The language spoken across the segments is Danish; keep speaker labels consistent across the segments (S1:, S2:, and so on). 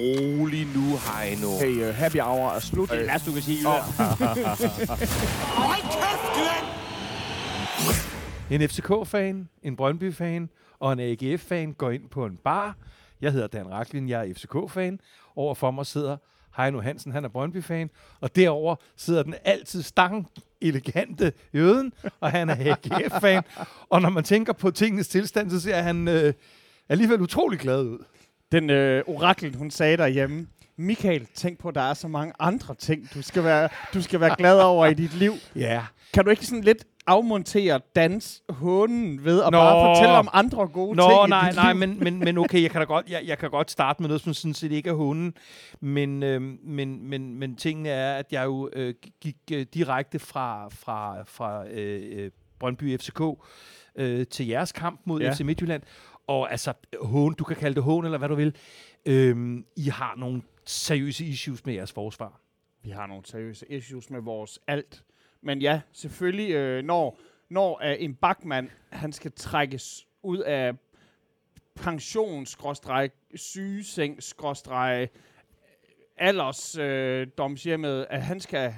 S1: rolig nu, Heino.
S2: Hey, uh, happy hour er slut.
S3: Det er værste, du kan sige.
S2: Åh.
S4: En FCK-fan, en Brøndby-fan og en AGF-fan går ind på en bar. Jeg hedder Dan Raklin, jeg er FCK-fan. Overfor mig sidder Heino Hansen, han er Brøndby-fan. Og derover sidder den altid stang elegante jøden, og han er AGF-fan. Og når man tænker på tingens tilstand, så ser han øh, alligevel utrolig glad ud.
S2: Den øh, orakel, hun sagde derhjemme. Michael, tænk på, at der er så mange andre ting, du skal være, du skal være glad over i dit liv.
S4: Ja.
S2: Kan du ikke sådan lidt afmontere dans hånen ved at
S4: Nå.
S2: bare fortælle om andre gode
S4: Nå,
S2: ting i
S4: nej,
S2: dit
S4: nej,
S2: liv?
S4: men, men, men okay, jeg kan, da godt, jeg, jeg kan godt starte med noget, som sådan set ikke er hunden. Men, øh, men, men, men tingene er, at jeg jo øh, gik øh, direkte fra, fra, fra øh, øh, Brøndby FCK øh, til jeres kamp mod
S2: ja.
S4: FC Midtjylland. Og altså, hån, du kan kalde det hån, eller hvad du vil. Øhm, I har nogle seriøse issues med jeres forsvar.
S2: Vi har nogle seriøse issues med vores alt. Men ja, selvfølgelig, øh, når, når øh, en bakmand, han skal trækkes ud af pension, skråstreg, sygeseng, skråstreg, alders, øh, at han skal...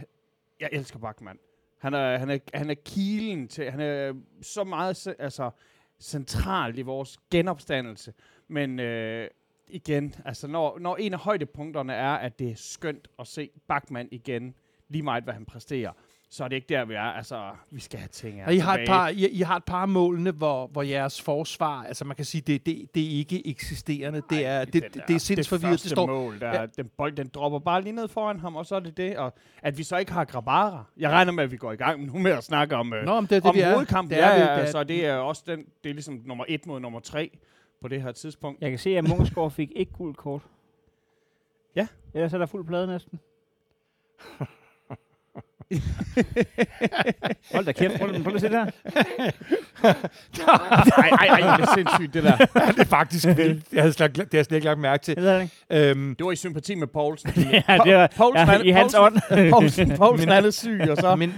S2: Jeg elsker Bachmann. Han er, han er, han er kilen til... Han er så meget altså, centralt i vores genopstandelse. Men øh, igen, altså når, når en af højdepunkterne er, at det er skønt at se Bachmann igen, lige meget hvad han præsterer, så er det ikke der, vi er. Altså, vi skal have ting
S4: Og I har, et par, I, I har et par af målene, hvor, hvor jeres forsvar, altså man kan sige, det, det, det er ikke eksisterende. Det er, det, det, det er sindsforvirret.
S2: Det,
S4: Det står,
S2: mål, der,
S4: Ja.
S2: den, bold, den dropper bare lige ned foran ham, og så er det det. Og at vi så ikke har Grabara. Jeg regner med, at vi går i gang nu med at snakke om, øh,
S4: Nå, men det er det,
S2: om
S4: vi er.
S2: hovedkampen.
S4: Det
S2: Det
S4: er
S2: er,
S4: Det er-
S2: altså, det er også den, det er ligesom nummer et mod nummer tre på det her tidspunkt.
S3: Jeg kan se, at Munchsgaard fik ikke gult kort.
S2: Ja.
S3: Ellers er der fuld plade næsten. Hold da kæft, prøv, prøv lige at se det her.
S2: Ej, ej, ej, det er sindssygt, det der.
S4: det er faktisk vildt. Jeg havde slet, det har slet ikke lagt mærke til.
S3: Jeg ved det ikke.
S4: Øhm,
S2: Det var i sympati med Poulsen.
S3: Ja, det var
S2: Poulsen,
S3: ja, i hans ånd.
S2: Poulsen, Poulsen er lidt syg, og så...
S4: men,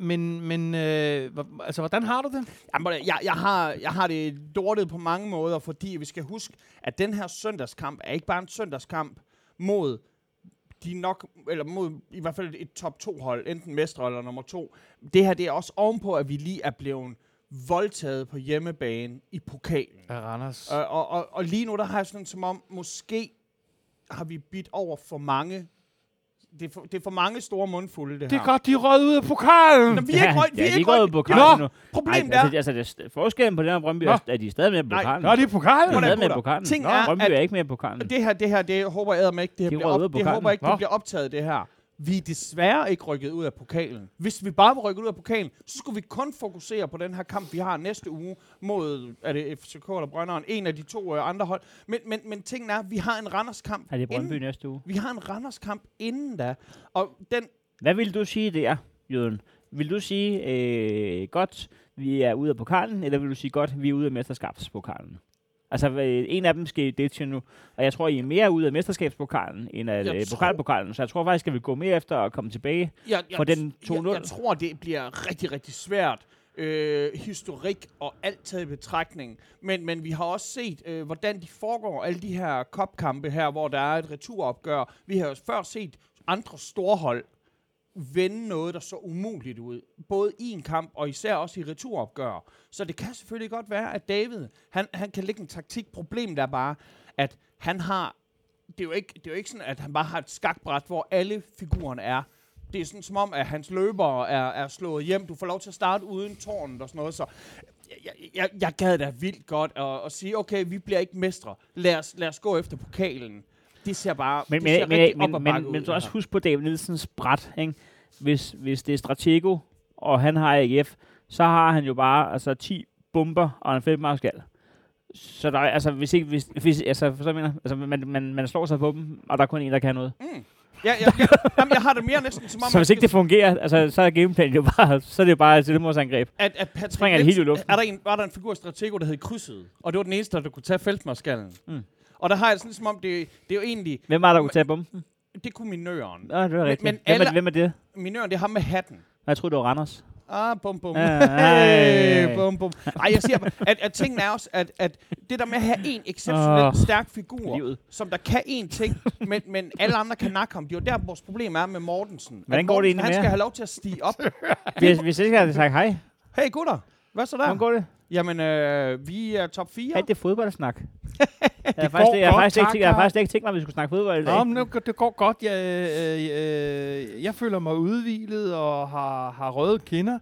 S4: men, men øh, altså, hvordan har du det?
S2: Jamen, jeg, jeg, har, jeg har det dårligt på mange måder, fordi vi skal huske, at den her søndagskamp er ikke bare en søndagskamp mod de nok, eller mod i hvert fald et top 2 hold, enten mestre eller nummer to. Det her, det er også ovenpå, at vi lige er blevet voldtaget på hjemmebane i pokalen.
S4: Ja, Randers.
S2: Og, og, og, og lige nu, der har jeg sådan som om, måske har vi bidt over for mange, det er for, det er for mange store mundfulde, det,
S4: det er
S2: her.
S4: godt, de er røget ud af pokalen.
S2: Nå, vi er ikke røget, vi
S3: ja,
S2: er
S3: er
S2: ikke
S4: Nå!
S3: kampen nu.
S2: Problemet
S3: Ej,
S2: er,
S3: altså, det- altså, det, forskellen på den her Brøndby
S4: Nå.
S3: er, at de er stadig med på
S2: Nej.
S3: pokalen.
S4: Nå, de er i
S3: De
S4: pokalen.
S3: er stadig med på pokalen.
S2: Ting
S3: Nå,
S2: er,
S3: Brøndby er ikke med på pokalen.
S2: Det her, det her, det håber jeg med ikke, det, her
S3: De
S2: bliver
S3: røg
S2: op, det
S3: pokalen.
S2: håber jeg ikke, det bliver optaget, det her. Vi er desværre ikke rykket ud af pokalen. Hvis vi bare var rykket ud af pokalen, så skulle vi kun fokusere på den her kamp, vi har næste uge mod, er det FCK eller Brønderen, en af de to øh, andre hold. Men, men, men tingen er, at vi har en Randers-kamp
S3: Er det Brøndby
S2: inden,
S3: næste uge?
S2: vi har en Randers-kamp inden da. Og den,
S3: Hvad vil du sige, det er, Jøden? Vil du sige, øh, godt, vi er ude af pokalen, eller vil du sige, godt, vi er ude af mesterskabspokalen? Altså, øh, en af dem skal det til nu, og jeg tror, I er mere ude af mesterskabspokalen, end af
S2: Jeg
S3: øh,
S2: tror-
S3: pokalpokalen, så jeg tror faktisk, at vi vil gå mere efter at komme tilbage.
S2: jeg, jeg,
S3: For den
S2: jeg,
S3: 2-0.
S2: jeg tror, det bliver rigtig, rigtig svært. Øh, historik og alt taget i betragtning. Men, men vi har også set, øh, hvordan de foregår, alle de her kopkampe her, hvor der er et returopgør. Vi har jo før set andre storhold vende noget, der så umuligt ud. Både i en kamp, og især også i returopgør. Så det kan selvfølgelig godt være, at David, han, han kan lægge en taktik. Problemet er bare, at han har... Det er, jo ikke, det er jo ikke sådan, at han bare har et skakbræt, hvor alle figurerne er. Det er sådan som om, at hans løbere er, er slået hjem. Du får lov til at starte uden tårnet og sådan noget. Så jeg, jeg, jeg gad da vildt godt at, at sige, okay, vi bliver ikke mestre. Lad os, lad os gå efter pokalen. Det ser bare
S3: Men,
S2: det ser
S3: men,
S2: rigtig
S3: men,
S2: op
S3: men, men, men så også
S2: her.
S3: husk på David Nielsens bræt, ikke? Hvis, hvis det er Stratego, og han har AGF, så har han jo bare altså, 10 bomber og en feltmarskal. Så der er, altså, hvis ikke, hvis, hvis, altså, så mener, altså, man, man, man slår sig på dem, og der er kun en, der kan noget.
S2: Mm. Ja, ja, ja. Jamen, jeg har det mere næsten som om,
S3: Så hvis ikke det fungerer, altså, så er gameplanen jo bare, så er det jo bare et selvmordsangreb.
S2: at, at Patrick
S3: springer det helt i
S2: Nielsen-
S3: luften.
S2: Er der en, var der en figur Stratego, der hed Krydset, og det var den eneste, der kunne tage feltmarskallen.
S3: Mm.
S2: Og der har jeg det sådan, som om, det, det er jo egentlig,
S3: Hvem var der, der kunne tage bomben?
S2: det kunne minøren.
S3: Ja, det var rigtigt.
S2: men
S3: hvem, er,
S2: alle-
S3: hvem er det?
S2: Minøren, det er ham med hatten.
S3: Jeg troede, det var Randers.
S2: Ah, bum, bum. Hey,
S3: ej.
S2: bum, bum. Ej, jeg siger, at, at tingene er også, at, at det der med at have en exceptionelt oh, stærk figur,
S3: livet.
S2: som der kan én ting, men, men alle andre kan nakke ham. Det er jo der, vores problem er med Mortensen.
S3: Hvordan går det
S2: Mortensen,
S3: egentlig
S2: Han skal have lov til at stige op.
S3: Hvis, hvis ikke havde sagt hej,
S2: Hey gutter, hvad så der?
S3: hvordan går det?
S2: Jamen, øh, vi er top 4.
S3: Alt det fodboldsnak. jeg har
S4: går
S3: faktisk, jeg har
S4: godt,
S3: faktisk, ikke, jeg har faktisk ikke tænkt mig, at vi skulle snakke fodbold i dag.
S4: Nå, men det, går godt. Jeg, øh, øh, jeg føler mig udvilet og har, har røde kinder.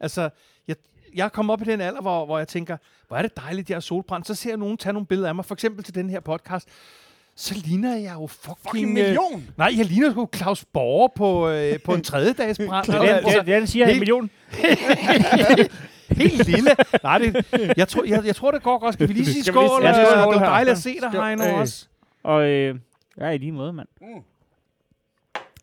S4: Altså, jeg, jeg er kommet op i den alder, hvor, hvor jeg tænker, hvor er det dejligt, jeg er solbrændt. Så ser jeg nogen tage nogle billeder af mig, for eksempel til den her podcast. Så ligner jeg jo fucking...
S2: Fucking
S4: øh,
S2: million.
S4: nej, jeg ligner sgu Claus Borger på, øh, på en tredjedags brand.
S3: Det er det, det, det, siger, en million.
S4: Helt lille. Nej, det, jeg, tror, jeg, jeg tror, det går godt. Skal vi lige sige
S3: vi
S4: skål?
S3: ja,
S4: Øh,
S3: skål
S4: det var
S3: her.
S4: dejligt at se dig,
S2: Skål.
S4: Heino,
S2: Øh.
S4: også.
S3: Og øh, ja, i lige måde, mand.
S2: Mm.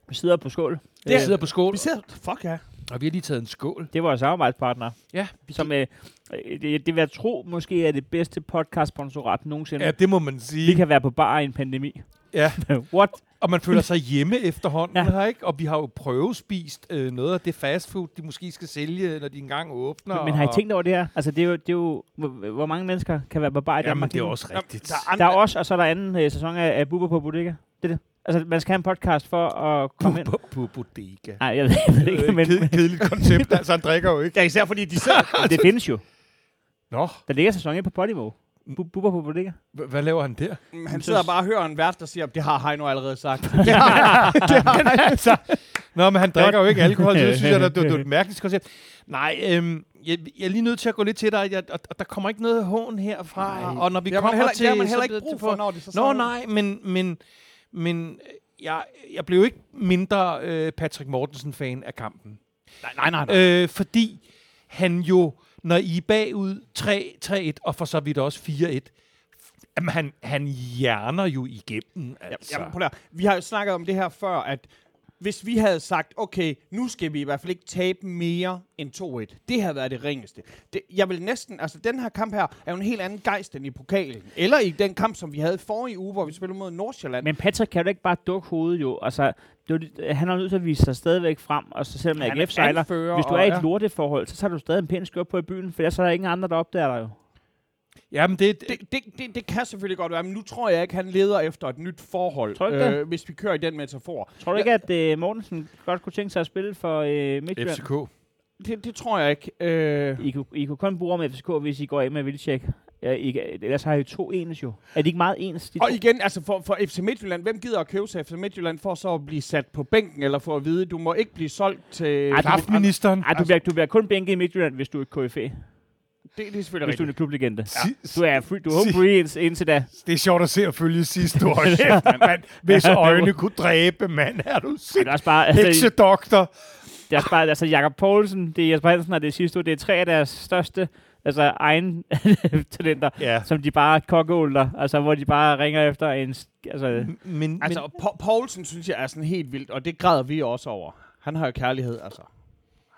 S3: Vi sidder på skål.
S4: Det sidder på skål,
S2: Vi ser, fuck ja.
S4: og vi har lige taget en skål.
S3: Det er vores samarbejdspartner.
S4: Ja,
S3: Som, øh, øh, det, det vil jeg tro, måske er det bedste podcast-sponsorat nogensinde.
S4: ja, det må man sige.
S3: Vi kan være på bar i en pandemi.
S4: Ja.
S3: What?
S4: Og man føler sig hjemme efterhånden
S3: Ja.
S4: her, ikke? Og vi har jo prøvespist øh, noget af det fastfood, de måske skal sælge, når de engang åbner.
S3: Men, men har I tænkt over det her? Altså, det er jo, det er jo hvor, mange mennesker kan være på bar i
S4: Jamen,
S3: Danmark?
S4: det er også rigtigt.
S2: Der er
S3: Der er også, og så er der anden øh, sæson af, af Bubber på Bodega. Det er det. Altså, man skal have en podcast for at komme ind.
S4: på, bodega.
S3: Nej, jeg ved, ved ikke, men, men
S4: kedeligt koncept, altså han drikker jo ikke.
S2: Ja, især fordi de selv...
S3: det findes jo.
S4: Nå,
S3: Der ligger sæson 1 på Podimo. Bu- Bubber på Bodega.
S4: h- hvad laver han der?
S2: Mm, Han sidder bare og hører en vært, der siger, det har Heino allerede sagt.
S4: altså, Nå, men han drikker jo ikke alkohol, så det synes jeg, det, det, det er et mærkeligt koncept. Nej, øhm, jeg, jeg er lige nødt til at gå lidt til dig, jeg, og, og der kommer ikke noget hån herfra.
S2: Nej.
S4: Og når vi
S2: det har
S4: kommer
S2: heller,
S4: til...
S2: det har man heller ikke
S4: det-
S2: brug
S4: det
S2: for, når det så
S4: Nå, nej, men, men, men øh, jeg, jeg blev ikke mindre øh, Patrick Mortensen-fan af kampen.
S2: Nej, nej, nej.
S4: Øh, fordi han jo, når I er bagud 3-1, og for så vidt også 4-1, jamen han, han hjerner jo igennem. Altså.
S2: Jamen, prøv at vi har jo snakket om det her før, at hvis vi havde sagt, okay, nu skal vi i hvert fald ikke tabe mere end 2-1. Det havde været det ringeste. Det, jeg vil næsten, altså den her kamp her, er jo en helt anden gejst end i pokalen. Eller i den kamp, som vi havde forrige uge, hvor vi spillede mod Nordsjælland.
S3: Men Patrick kan jo ikke bare dukke hovedet jo. Altså, det han er nødt til at vise sig stadigvæk frem, og så selvom AGF sejler. Hvis du er i et lorteforhold, så tager du stadig en pæn skub på i byen, for ellers er der ingen andre, der opdager dig jo.
S4: Jamen, det,
S2: det, det, det, det kan selvfølgelig godt være, men nu tror jeg ikke, han leder efter et nyt forhold,
S3: Tror du ikke
S2: øh, hvis vi kører i den metafor.
S3: Tror du ikke, at uh, Mortensen godt kunne tænke sig at spille for uh, Midtjylland?
S4: FCK.
S2: Det, det tror jeg ikke. Øh,
S3: I kunne, I kunne kun bruge med FCK, hvis I går af med Vildtjek. Ja, I, ellers har I to ens jo. Er de ikke meget ens? De
S2: og
S3: to?
S2: igen, altså for, for FC Midtjylland, hvem gider at købe sig FC Midtjylland for så at blive sat på bænken, eller for at vide, du må ikke blive solgt til...
S3: Ej, du-
S4: Kraftministeren.
S3: Ej, du, bliver, du bliver kun bænket i Midtjylland, hvis du er KFA.
S2: Det, det er selvfølgelig
S3: Hvis du er en klublegende.
S4: Si-
S3: Du er, free, du er home
S4: Si-
S3: free indtil, da.
S4: Det er sjovt at se og følge sidste år. Kæft, mand. Hvis øjne kunne dræbe, mand. Er du
S3: er også bare, altså,
S4: Heksedoktor.
S3: det er også bare, altså Jakob Poulsen, det er Jesper Hansen og det er sidste år, det er tre af deres største altså egen talenter,
S4: Ja.
S3: som de bare kokkeulter, altså hvor de bare ringer efter en, altså,
S4: Men,
S2: Altså,
S4: men,
S2: Poulsen synes jeg er sådan helt vildt, og det græder vi også over. Han har jo kærlighed, altså.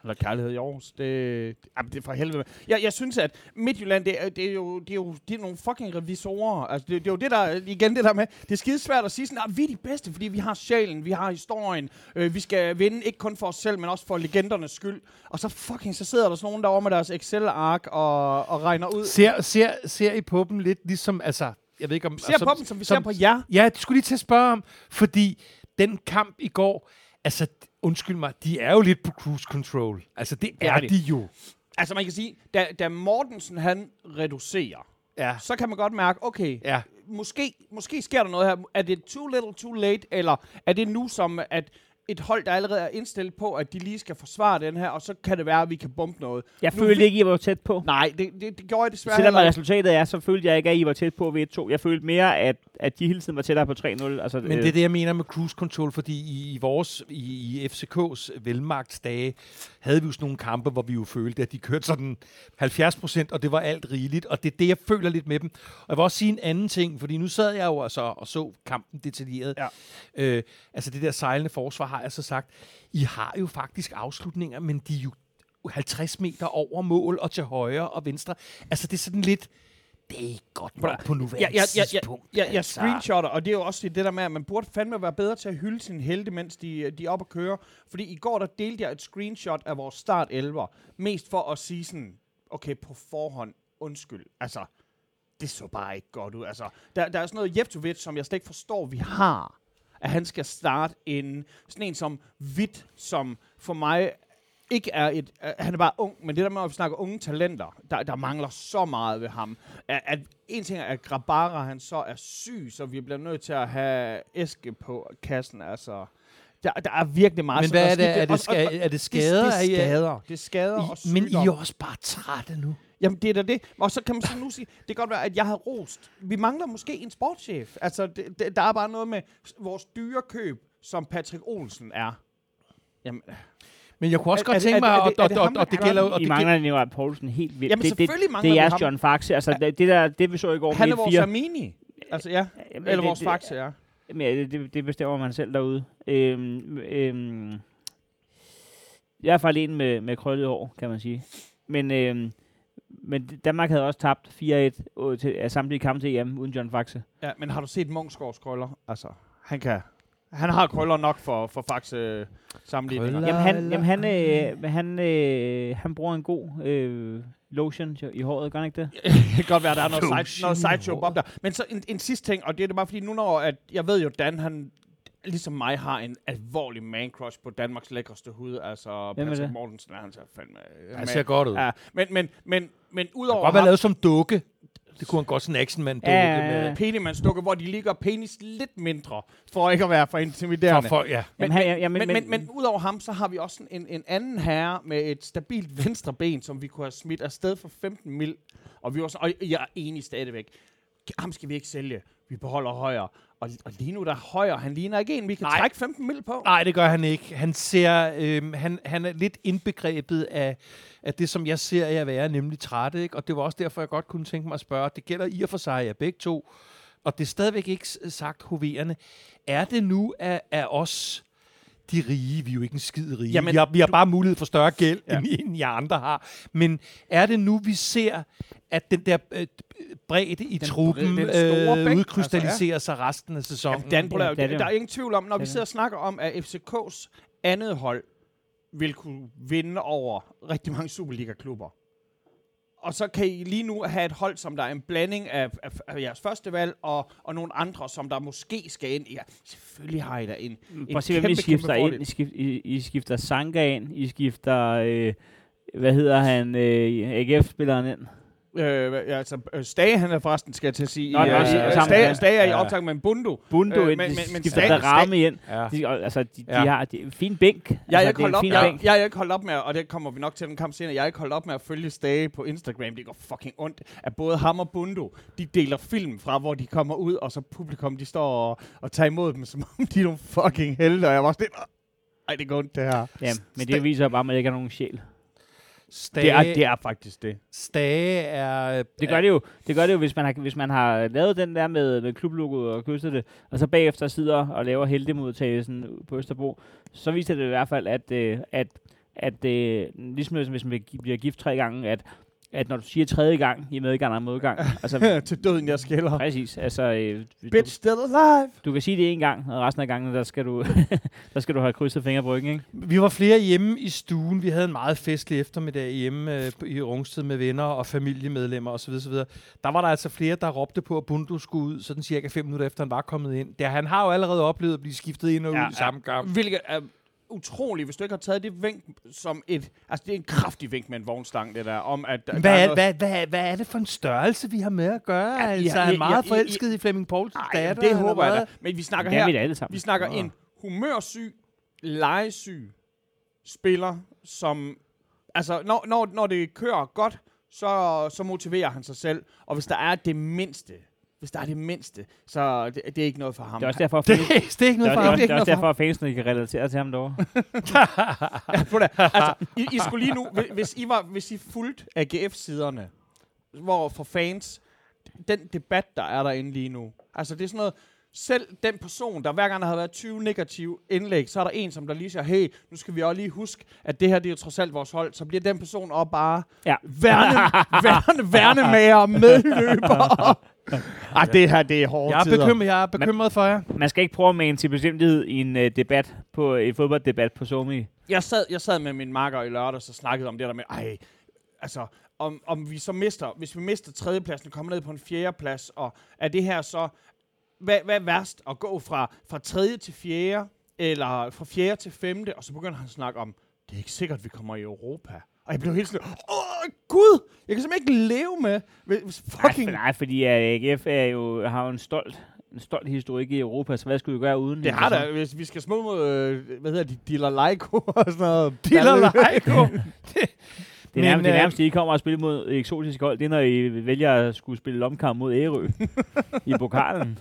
S2: Har kærlighed i Aarhus. Det, det, jamen, det er for helvede. Jeg, jeg synes, at Midtjylland, det er, det er jo, det er jo det er nogle fucking revisorer. Altså, det, det er jo det der, igen det der med, det er skidesvært at sige sådan, at vi er de bedste, fordi vi har sjælen, vi har historien, øh, vi skal vinde, ikke kun for os selv, men også for legendernes skyld. Og så fucking, så sidder der sådan nogen derovre med deres Excel-ark og, og regner ud.
S4: ser, ser, ser I på dem lidt ligesom, altså, jeg ved ikke om...
S2: Ser
S4: altså,
S2: på dem, som vi ser på jer.
S4: Ja, det skulle lige til at spørge om, fordi den kamp i går, altså, undskyld mig, de er jo lidt på cruise control. Altså, det
S3: Det er
S4: er
S3: de.
S4: de jo.
S2: Altså man kan sige, da, da Mortensen han reducerer,
S4: Ja.
S2: så kan man godt mærke, okay,
S4: Ja.
S2: måske, måske sker der noget her. Er det too little, too late, eller er det nu som, at et hold, der allerede er indstillet på, at de lige skal forsvare den her, og så kan det være, at vi kan bombe noget?
S3: jeg
S2: Nu
S3: følte
S2: vi-
S3: ikke, I var tæt på.
S2: Nej, det, det, det gjorde jeg desværre
S3: Selvom
S2: heller
S3: resultatet er, så følte jeg ikke, at I var tæt på ved 1-2. Jeg følte mere, at, at de hele tiden var tættere på 3-0. Altså,
S4: Men det er det, jeg mener med cruise control, fordi i, i vores, i, i FCK's velmagtsdage, havde vi jo sådan nogle kampe, hvor vi jo følte, at de kørte sådan 70 procent, og det var alt rigeligt, og det er det, jeg føler lidt med dem. Og jeg vil også sige en anden ting, fordi nu sad jeg jo altså og så kampen detaljeret.
S2: Ja.
S4: Øh, altså det der sejlende forsvar har jeg så sagt, I har jo faktisk afslutninger, men de er jo 50 meter over mål og til højre og venstre. Altså det er sådan lidt, Det er ikke godt nok på nuværende
S2: jeg, jeg, jeg,
S4: tidspunkt.
S2: jeg, jeg
S4: altså.
S2: screenshotter, og det er jo også det der med, at man burde fandme være bedre til at hylde sine helte, mens de, de er oppe at køre. Fordi i går, der delte jeg et screenshot af vores start 11'er. Mest for at sige sådan, okay, på forhånd, undskyld. Altså, det så bare ikke godt ud. Altså, der, der er sådan noget Jeftovic, som jeg slet ikke forstår, vi har. At han skal starte en, sådan en som Hvidt, som for mig ikke er et... Uh, han er bare ung, men det der med, at vi unge talenter, der, der mangler så meget ved ham. At, at en ting er, at Grabara, han så er syg, så vi bliver nødt til at have æske på kassen. Altså, der, der er virkelig meget...
S4: Men hvad er det? Er det, ska- er det
S2: det,
S4: skader?
S2: det
S4: I-
S2: skader. Det er skader og
S4: I, men I
S2: sygdom.
S4: er også bare trætte nu.
S2: Jamen, det er da det. Og så kan man så nu sige, det kan godt være, at jeg har rost. Vi mangler måske en sportschef. Altså, det, det, der er bare noget med vores dyre køb, som Patrick Olsen er. Jamen,
S4: Men jeg kunne også
S2: Er-
S4: godt
S2: er-
S4: tænke mig,
S2: er
S4: og,
S2: det- er
S4: og,
S2: det
S4: og, og det
S2: der-
S4: gælder jo... og
S3: I
S4: det
S3: mangler Nikolaj Poulsen helt vildt.
S2: Jamen,
S3: det, det,
S2: selvfølgelig mangler
S3: det er
S2: vi
S3: jeres. John Faxe. Altså, det, det, der, det vi så i går
S2: han
S3: med
S2: er vores
S3: fire...
S2: Armini. Altså, ja.
S3: Jamen,
S2: Eller
S3: det-
S2: vores
S3: det-
S2: Faxe, ja.
S3: Men ja, det, det, bestemmer man selv derude. Øhm, øhm, jeg er faktisk en med, med krøllet hår, kan man sige. Men, øhm, men Danmark havde også tabt 4-1 til, af samtlige kampe til EM uden John Faxe.
S2: ja. Men har du set Mungsgaards krøller? Altså, han kan... Han har krøller nok for, for Faxe sammenligninger.
S4: Krøller.
S3: Jamen, han, jamen, han, øh, han, øh, han bruger en god øh, lotion i håret, gør han ikke det?
S2: det kan godt være, der er noget, side, noget sideshow bob der. Men så en, en sidste ting, og det er det bare fordi, nu når at, jeg ved jo, Dan, han ligesom mig har en alvorlig man crush på Danmarks lækreste hud. Altså,
S3: Hvem
S2: Patrick
S3: det?
S2: Mortensen, han ser fandme...
S4: Han ser godt ud.
S2: Ja, men, men, men, men
S4: Han
S2: udover
S4: kunne godt være
S2: ham,
S4: lavet som dukke. Det kunne han godt sådan en actionmand dukke
S3: Ja, ja, ja.
S4: med.
S2: Penemandsdukker, hvor de ligger penis lidt mindre, for ikke at være for intimiderende.
S4: For, for, ja.
S2: Men,
S3: Jamen, han- ja,
S2: men,
S3: men-
S2: men,
S3: men-
S2: men, udover ham, så har vi også sådan en, en anden herre med et stabilt venstre ben, som vi kunne have smidt afsted for 15 mil. Og, vi var så, og jeg er enig stadigvæk. Ham skal vi ikke sælge. Vi beholder højere. Og, og lige nu der er højere. Han ligner ikke en, vi kan
S4: Nej.
S2: trække 15 mil på.
S4: Nej, det gør han ikke. Han ser, øhm, han, han er lidt indbegrebet af, af det, som jeg ser jer være, nemlig trætte. Ikke? Og det var også derfor, jeg godt kunne tænke mig at spørge. Det gælder i og for sig af begge to. Og det er stadigvæk ikke sagt hoverende. Er det nu af, af os, de rige, vi er jo ikke en skid rige.
S2: Jamen,
S4: vi har, vi har bare mulighed for større gæld,
S2: Ja.
S4: end, end I andre har. Men er det nu, vi ser, at den der øh, bredde i
S2: Den
S4: truppen
S2: bredde- den store
S4: øh,
S2: bæk,
S4: udkrystalliserer altså, sig resten af sæsonen?
S2: Jamen, Dan,
S3: er det jo.
S2: der er ingen tvivl om, når vi sidder og snakker om, at FCK's andet hold vil kunne vinde over rigtig mange Superliga-klubber. Og så kan I lige nu have et hold, som der er en blanding af, af, af jeres første valg, og, og nogle andre, som der måske skal ind. Ja, selvfølgelig har I da en, en
S3: Prøv at se, hvem I
S2: kæmpe,
S3: skifter
S2: kæmpe
S3: ind. I, skift, I, I skifter Sanka ind. I skifter, øh, hvad hedder han, øh, AGF-spilleren ind.
S2: Øh, ja, altså, øh, Stage, han er forresten, skal jeg til at sige.
S3: Nå,
S2: i,
S3: nå,
S2: øh, Stage. Stage er i optag med en Bundo.
S3: Bundo
S2: Øh, men-
S3: de
S2: men- men
S3: skifter Darami ind.
S4: Ja.
S3: De, altså, de, de
S4: Ja.
S3: har de, fin bænk.
S2: Jeg er
S3: altså,
S2: ikke
S3: det er en
S2: holdt op, jeg, jeg er ikke holdt op med, og det kommer vi nok til den kamp senere, jeg er ikke holdt op med at følge Stage på Instagram. Det går fucking ondt, at både ham og Bundo, de deler film fra, hvor de kommer ud, og så publikum, de står og, og tager imod dem, som om de er nogle fucking helte, og jeg var sådan ej, det går ondt, det her.
S3: Ja, men det viser bare, at man ikke har nogen sjæl.
S4: Stage,
S2: Det er, det er faktisk det.
S4: Stage er...
S3: Det gør det jo, det gør det jo hvis, man har, hvis man har lavet den der med, med klublogoet og kysset det, og så bagefter sidder og laver heldemodtagelsen på Østerbro, så viser det i hvert fald, at, øh, at, at øh, ligesom hvis man bliver gift tre gange, at, at når du siger tredje gang i medgang og modgang, altså
S2: Til døden, jeg skælder.
S3: præcis, altså øh, du,
S2: Bitch still alive.
S3: du kan sige det en gang, og resten af gangen, der skal du, der skal du have krydset fingerbryggen, ikke?
S4: Vi var flere hjemme i stuen. Vi havde en meget festlig eftermiddag hjemme øh, i Rungsted med venner og familiemedlemmer osv. osv. Der var der altså flere, der råbte på, at Bundu skulle ud, sådan cirka fem minutter efter han var kommet ind. Der, han har jo allerede oplevet at blive skiftet ind og ud
S2: Ja,
S4: i samme kamp.
S2: Hvilket er utroligt, hvis du ikke har taget det vink som et... Altså, det er en kraftig vink med en vognstang, det der, om at... der
S4: Hvad,
S2: er
S4: er,
S2: noget-
S4: hvad, hvad, hvad er det for en størrelse, vi har med at gøre?
S2: Ja,
S4: Ja, altså,
S2: har-
S4: er meget
S2: I- I-
S4: forelsket i Flemming Poulsens datter?
S2: det håber jeg da. Men vi snakker
S3: er
S2: her...
S3: vi alle sammen.
S2: Vi snakker
S4: Nå.
S2: en humørsyg, legesyg spiller, som... Altså, når, når, når det kører godt, så, så motiverer han sig selv. Og hvis der er det mindste, hvis der er det mindste, så det, det er ikke noget for ham.
S3: Det er også derfor,
S4: Det,
S3: fans,
S4: det er ikke
S3: det
S4: noget for
S3: det er,
S4: ham.
S3: også- det er også derfor, at fansene kan relatere til ham derovre.
S2: Ja, altså, I, I skulle lige nu, hvi- hvis I, var, hvis I fulgte AGF-siderne, hvor for fans, den debat, der er derinde lige nu, altså det er sådan noget, selv den person, der hver gang der har været 20 negative indlæg, så er der en, som der lige siger, hey, nu skal vi også lige huske, at det her, det er jo trods alt vores hold. Så bliver den person også bare
S3: Ja.
S2: værne, værne, værnemager, medløber. Ej, det her, det er hårde
S4: Jeg er,
S2: tider.
S4: bekymret, jeg er bekymret for jer.
S3: Man skal ikke prøve at mane til bestemthed i en uh, debat på en fodbolddebat på Somi.
S2: Jeg sad, jeg sad med min makker i lørdag, og snakkede om det der med, ej, altså, om, om vi så mister, hvis vi mister tredjepladsen kommer ned på en fjerdeplads, og er det her så, hvad, hvad er værst, at gå fra, fra tredje til fjerde, eller fra fjerde til femte, og så begynder han at snakke om, det er ikke sikkert, vi kommer i Europa. Og jeg blev helt sådan, åh, gud, jeg kan simpelthen ikke leve med, hvis- fucking...
S3: Nej, nej, fordi uh, AGF er jo, har jo en stolt, en stolt historik i Europa, så hvad skulle vi gøre uden?
S2: Det har der, hvis vi skal små mod, øh, hvad hedder de, Diller Leiko og sådan noget.
S4: Diller Leiko.
S3: Det er, nærmest,
S4: Men,
S3: det er
S4: øh,
S3: nærmest, I kommer og spille mod eksotiske hold. Det er, når I vælger at skulle spille lomkamp mod Ærø i pokalen.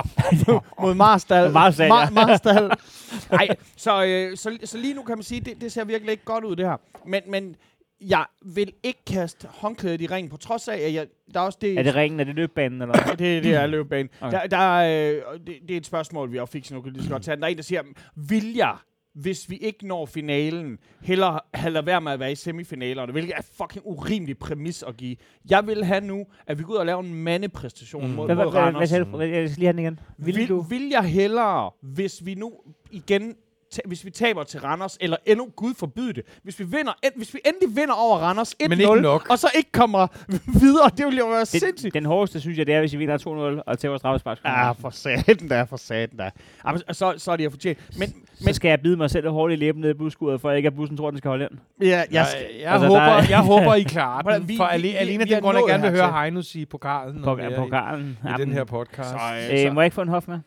S2: mod Marstal.
S3: Marstal, ja.
S2: Ma- Marstal. Ej, så, øh, så, så lige nu kan man sige, det, det ser virkelig ikke godt ud, det her. Men, men jeg vil ikke kaste håndklædet i ringen, på trods af, at jeg, der er også det...
S3: Er det ringen? Er det løbbanen? Eller?
S2: det, det er løbebanen.
S3: Okay.
S2: Der, der er, øh, det, det er et spørgsmål, vi også fik, så nu kan lige så godt tage. Der er en, der siger, vil jeg, hvis vi ikke når finalen, hellere have lade være med at være i semifinalerne, hvilket er fucking urimelig præmis at give. Jeg vil have nu, at vi går ud og laver en mandepræstation
S4: Mm.
S2: mm. mod,
S3: Hvad, hvad,
S2: mod
S3: hvad, hvad
S2: Randers.
S3: Jeg skal lige have den igen. Vil,
S2: vil,
S3: du?
S2: vil jeg hellere, hvis vi nu igen ta- hvis vi taber til Randers, eller endnu, Gud forbyde det, hvis vi, vinder, en, hvis vi endelig vinder over Randers 1-0,
S4: Men ikke nok.
S2: og så ikke kommer videre, det ville jo være
S3: Den,
S2: sindssygt.
S3: den hårdeste, synes jeg, det er, hvis I vinder 2-0 og tager straffespark.
S2: Ja, for satan da, for satan da. Jamen, så, så er det jo fortjent. Men,
S3: Så skal jeg bide mig selv hårdt i læben ned i busskuret, for ikke at bussen tror, den skal holde ind.
S2: ja, jeg,
S4: Jeg,
S2: skal,
S4: jeg,
S3: Altså,
S4: håber,
S3: der er-
S4: jeg håber, I klarer den.
S2: vi-
S4: For
S2: vi-
S4: alene,
S2: vi-
S4: alene
S2: vi
S4: den grund, jeg gerne vil høre. Heino sige pokalen. Vi er i-
S3: pokalen.
S4: I den her podcast.
S2: så, Øh, så,
S3: må jeg ikke få en hof med?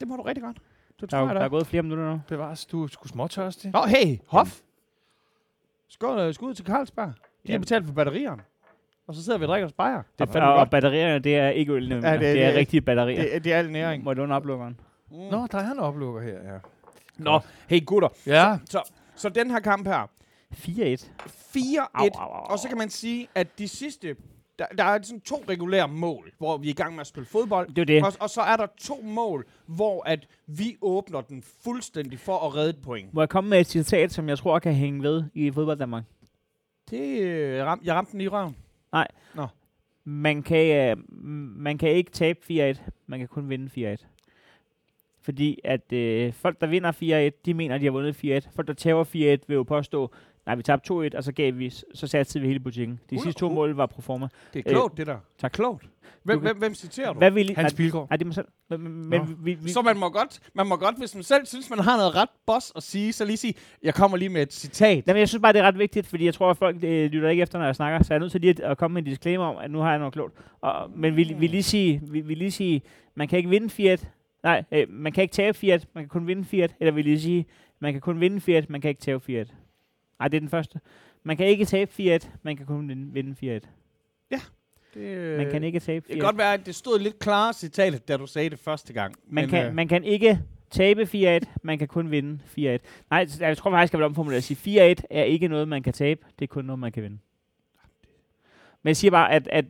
S2: det må du rigtig godt. Det
S3: Der,
S2: tror
S3: er,
S2: jeg
S3: der er
S2: da.
S3: gået flere minutter nu.
S4: Bevares, du er sgu småtørstig.
S2: Nå, hey, Hof. Skål, øh, skud til Carlsberg. De har betalt for batterierne. Og så sidder vi og drikker os bajer. Det er
S3: Og, og, batterierne, det er ikke øl, ja, det,
S2: det-
S3: det, er
S2: det-
S3: rigtige batterier. Det,
S2: Det, er al næring.
S3: må du under oplukkeren.
S2: Mm.
S4: Nå, der er en oplukker her, ja.
S2: Nå, hey gutter.
S4: Ja,
S2: Så, så den her kamp her,
S3: 4-1.
S2: 4-1.
S3: Au, au, au.
S2: Og så kan man sige, at de sidste... Der, der er sådan to regulære mål, hvor vi er i gang med at spille fodbold.
S3: Det er det.
S2: Og, og så er der to mål, hvor at vi åbner den fuldstændig for at redde et point.
S3: Må jeg komme med et citat, som jeg tror kan hænge ved i fodbold Danmark?
S2: Det, øh, ram, jeg ramte den i røven.
S3: Man kan, øh, man kan ikke tabe 4-1, man kan kun vinde 4-1. Fordi at øh, folk, der vinder 4-1, de mener, de har vundet 4-1. Folk, der taber 4-1, vil jo påstå, nej, vi tabte 2-1, og så gav vi, så satte vi hele butikken. De
S2: Hu-
S3: sidste to
S2: hu-
S3: mål var pro forma.
S2: Det er klogt, det der.
S3: tak.
S2: Klogt. Hvem, hvem, hvem citerer du?
S3: Hvad vil?
S4: Hans
S3: nej,
S4: Pilgaard.
S3: nej, det er mig selv. Men,
S4: Nå.
S3: vi, vi,
S2: Så man må, godt, man må godt, hvis man selv synes, man har noget ret boss at sige, så lige sige, jeg kommer lige med et citat.
S3: Jamen, jeg synes bare, det er ret vigtigt, fordi jeg tror, at folk øh, lytter ikke efter, når jeg snakker. Så jeg er nødt til lige at, at komme med en disclaimer om, at nu har jeg noget klogt. Og, men vi, vi, lige sige, vi, vi lige sige, man kan ikke vinde 4 Nej, øh, man kan ikke tabe 4 man kan kun vinde 4 Eller vil lige sige, man kan kun vinde 4 man kan ikke tabe 4 Nej, det er den første. Man kan ikke tabe 4 man kan kun vinde- vinde 4
S2: Det,
S3: Man kan ikke tabe 4
S2: Det kan godt være, at det stod lidt klarere citatet, da du sagde det første gang.
S3: man,
S2: Men,
S3: kan,
S2: øh,
S3: man kan ikke tabe 4-1, man kan kun vinde 4-1. Nej, jeg tror faktisk, jeg vil omformulere at sige, 4-1 er ikke noget, man kan tabe, det er kun noget, man kan vinde. Men jeg siger bare, at, at,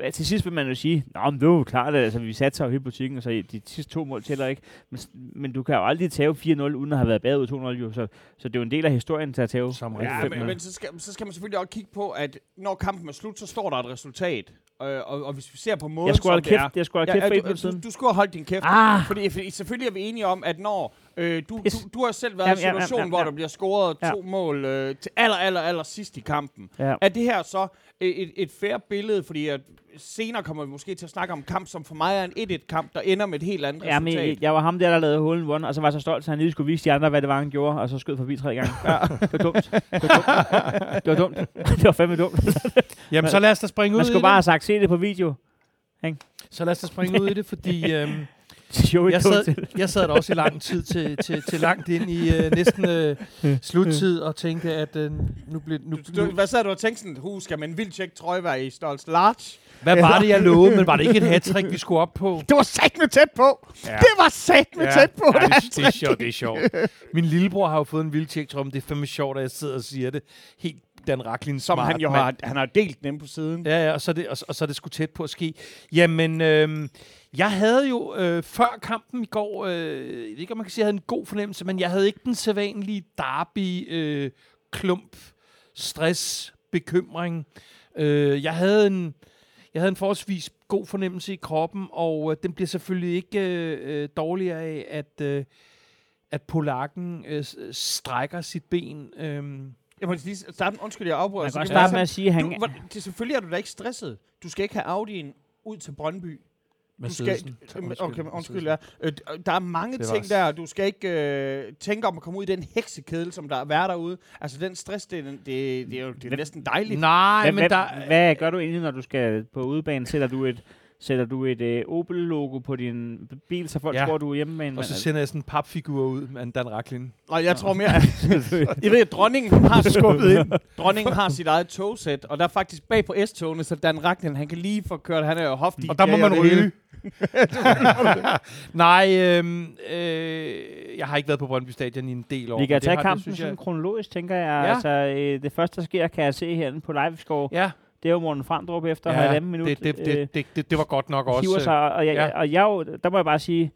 S3: at til sidst vil man jo sige, Nå, men det er jo klart, at altså, vi satte jo hele butikken, og så de sidste to mål tæller ikke. Men, men du kan jo aldrig tabe 4-0, uden at have været bagud 2-0, jo. Så, så det er jo en del af historien til at tabe.
S4: Som
S2: Ja, men, men så, skal, så skal man selvfølgelig også kigge på, at når kampen er slut, så står der et resultat. Øh, og, og hvis vi ser på måden,
S3: Jeg skulle
S2: som
S3: holde
S2: det er...
S3: kæft, jeg skulle holde kæft for
S2: ja,
S3: minut
S2: du, du, du skulle have holdt din kæft.
S3: Ah,
S2: Fordi, fordi selvfølgelig er vi enige om, at når øh, du, du, du har selv været
S3: Jamen,
S2: i en situation,
S3: ja,
S2: hvor
S3: ja.
S2: der bliver scoret
S3: Ja.
S2: to mål øh, til aller, aller, aller sidst i kampen.
S3: ja.
S2: Er det her så et, et, fair billede? Fordi at senere kommer vi måske til at snakke om en kamp, som for mig er en 1-1-kamp, der ender med et helt andet
S3: Ja, men
S2: resultat.
S3: jeg, jeg var ham der, der lavede hole in one, og så var jeg så stolt, så han lige skulle vise de andre, hvad det var, han gjorde, og så skød forbi tre gange. Ja. Det var dumt. Det var dumt. Det var dumt. Det var fandme dumt.
S4: Jamen, så lad os da springe ud
S3: Man skulle bare have sagt, se det på video.
S4: Så lad os da springe ud i det, fordi øhm,
S3: Show
S4: jeg, sad, jeg sad der også i lang tid til, til, til langt ind i øh, næsten øh, sluttid og tænkte, at øh, nu blev... Nu,
S2: Du,
S4: nu,
S2: hvad sad du og tænkte sådan, hu, skal man vildt tjekke trøje være i størrelse large?
S4: hvad var det, jeg lovede, men var det ikke et hat vi skulle op på?
S2: Det var satme tæt på!
S4: Ja.
S2: Det var satme tæt på!
S4: Ja,
S2: det
S4: det, det, er sjovt, det er sjovt. Min lillebror har jo fået en vildtjek, tror jeg, men det er fandme sjovt, at jeg sidder og siger det helt Dan Racklin
S2: Som
S4: smart
S2: han jo har, han har delt dem på siden.
S4: Ja, ja, og så det, og, så- og så er det sgu tæt på at ske. Jamen, øh, jeg havde jo øh, før kampen i går, øh, jeg ved ikke, om man kan sige, jeg havde en god fornemmelse, men jeg havde ikke den sædvanlige derby, øh, klump, stress, bekymring. Øh, jeg havde en, jeg havde en forholdsvis god fornemmelse i kroppen, og øh, den bliver selvfølgelig ikke øh, øh, dårligere af, at, øh, at polakken øh, strækker sit ben. Øh,
S2: Jeg må lige starte, undskyld, jeg afbryder.
S3: Man kan også starte med at sige, at han...
S2: Du, det, selvfølgelig er du da ikke stresset. Du skal ikke have Audi'en ud til Brøndby. Du skal, okay, men undskyld, ja. Øh, Der er mange
S4: Det
S2: ting der. Du skal ikke øh, tænke om at komme ud i den heksekedel, som der er været derude. Altså, den stress, det, er den- det, det er jo det er næsten dejligt.
S4: Nej,
S3: Hvad,
S4: men
S3: hvad,
S4: der...
S3: hvad gør du egentlig, når du skal på udebane? Sætter du et, sætter du et øh, Opel-logo på din bil, så folk
S4: Ja.
S3: tror, du er hjemme med en
S4: Og så sender jeg sådan en papfigur ud med en Dan Racklin.
S2: Og jeg tror mere, jeg ved, at dronningen har skubbet ind. Dronningen har sit eget togsæt, og der er faktisk bag på S-togene, så Dan Ragnar, han kan lige få kørt, han er jo hoftig.
S4: Og der må man ryge. Nej, øhm, øh, jeg har ikke været på Brøndby Stadion i en del år.
S3: Vi kan
S4: det
S3: tage
S4: har- det
S3: kampen
S4: synes
S3: sådan
S4: jeg-
S3: kronologisk, tænker jeg.
S4: Ja.
S3: Altså, øh, det første, der sker, kan jeg se herinde på Livescore.
S4: Ja,
S3: Det er jo Morten Frandrup efter
S4: ja
S3: halvanden minut.
S4: det, det,
S3: øh,
S4: det, det, det, det var godt nok også. øh,
S3: sig, og, jeg,
S4: ja.
S3: og jeg, der må jeg bare sige,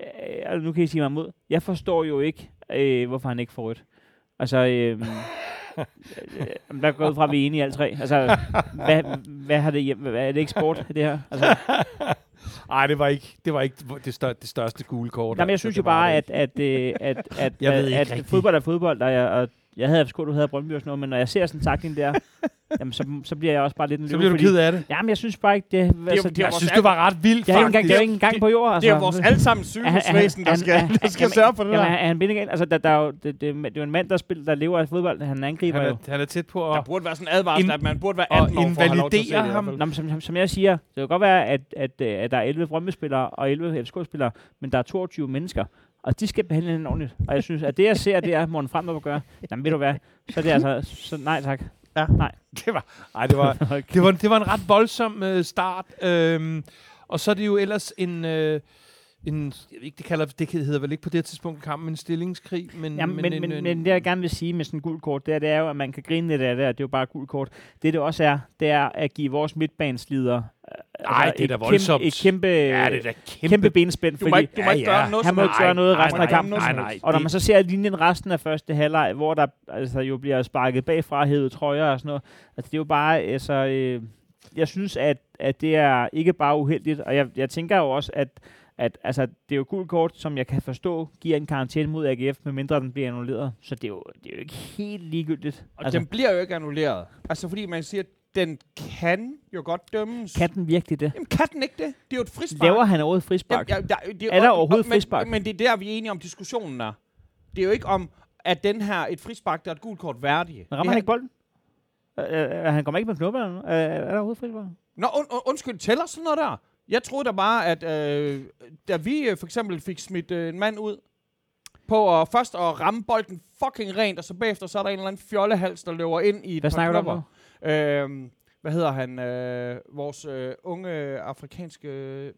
S3: øh, og nu kan I sige mig imod, jeg forstår jo ikke, øh, hvorfor han ikke får rødt. Altså, øh, der går ud fra, at vi er enige alle tre. Altså, hvad, hvad har det? Hvad, er det ikke sport, det her? Altså,
S4: Ej, det var ikke det, var ikke det, stør, det største gule kort.
S3: Jamen, jeg
S4: altså,
S3: synes
S4: det
S3: jo bare,
S4: det
S3: at, at, øh, at, at, at, at
S4: rigtig.
S3: fodbold er fodbold, og og jeg havde sgu, du havde Brøndby og sådan noget, men når jeg ser sådan en takling der, jamen, så, så bliver jeg også bare lidt en
S4: Så bliver du
S3: fordi-
S4: ked af det.
S3: Jamen, jeg synes bare ikke, det...
S2: jo-
S3: altså,
S2: det er
S4: Jeg synes, det var ret vildt,
S3: det er jo ikke engang,
S4: faktisk.
S3: det er jo ikke engang på jord. Altså.
S2: Det er vores allesammen
S3: han- han-
S2: sygehusvæsen, der
S3: er han-
S2: skal,
S3: er-
S2: der skal
S3: jamen,
S2: sørge for det
S3: Jamen,
S2: der.
S3: er han bindegal? Altså, der, der er jo, det, det, det, er jo en mand, der, spiller, der lever af fodbold. Han angriber
S4: Han
S3: jo.
S4: er, han er tæt på
S2: Der
S4: at...
S2: burde være sådan en advarsel, at man burde være
S4: og
S2: 18 år for at have lov til at se det.
S4: ham.
S3: Nå, men som, som, som jeg siger, det kan godt være, at, at, øh, at der er 11 Brøndby-spillere og 11 FCK-spillere, men der er 22 mennesker, og de skal behandle hinanden ordentligt. Og jeg synes, at det, jeg ser, det er Morten Frem, der gøre. Jamen, ved du hvad? Så er det altså... Så, nej, tak.
S2: Ja.
S3: Nej.
S4: Det var, ej, det var,
S3: Okay.
S4: det var, det var en ret voldsom øh, start. Øhm, og så er det jo ellers en... Øh, en, jeg ved ikke, det, kalder, det hedder vel ikke på det tidspunkt kampen en stillingskrig, men,
S3: Jamen, men,
S4: en,
S3: men,
S4: en,
S3: men det jeg gerne vil sige med sådan en gul kort, det er, det er jo, at man kan grine lidt af det, og det er jo bare gul kort. Det det også er, det er at give vores midtbaneslider øh,
S4: Ej, det er da voldsomt.
S3: Kæmpe, et kæmpe,
S4: Ja, det er da
S3: kæmpe, kæmpe benspænd,
S2: Du må
S3: fordi
S2: ikke, du må
S4: Ja,
S2: ikke
S4: ja.
S2: gøre noget
S3: han må ikke gøre noget
S2: Nej,
S3: resten
S2: nej,
S3: af kampen.
S2: nej,
S4: nej.
S3: Og når man så ser linjen resten af første halvleg, hvor der altså, jo bliver sparket bagfra, hævet trøjer og sådan noget, altså det er jo bare, altså, øh, jeg synes, at, at det er ikke bare uheldigt, og jeg, jeg tænker jo også, at, at altså, det er jo gult kort, som jeg kan forstå, giver en karantæne mod AGF, medmindre den bliver annulleret. Så det er jo, det er jo ikke helt ligegyldigt.
S2: Og
S3: Altså,
S2: den bliver jo ikke annulleret. Altså, fordi man siger, den kan jo godt dømmes.
S3: kan den virkelig det?
S2: Jamen, kan den ikke det? Det er jo et frispark.
S3: Laver han overhovedet frispark?
S2: Jamen, ja, der, det
S3: Er der
S2: og-
S3: overhovedet
S2: og-
S3: frispark?
S2: Men, men det er der, vi er enige om diskussionen er. Det er jo ikke om, at den her et frispark, der er et gult kort værdig.
S3: Men rammer han ikke bolden? Øh, han kommer ikke med knopper noget? Øh, er der overhovedet frispark?
S2: Nå, und, und, undskyld, tæller sådan noget der? Jeg troede da bare, at øh, da vi øh, for eksempel fik smidt øh, en mand ud på at først at ramme bolden fucking rent, og så bagefter så er der en eller anden fjollehals, der løber ind i et
S3: Hvad
S2: par
S3: snakker du om
S2: knopper. Øhm, hvad hedder han? Øh, vores øh, unge afrikanske... Øh,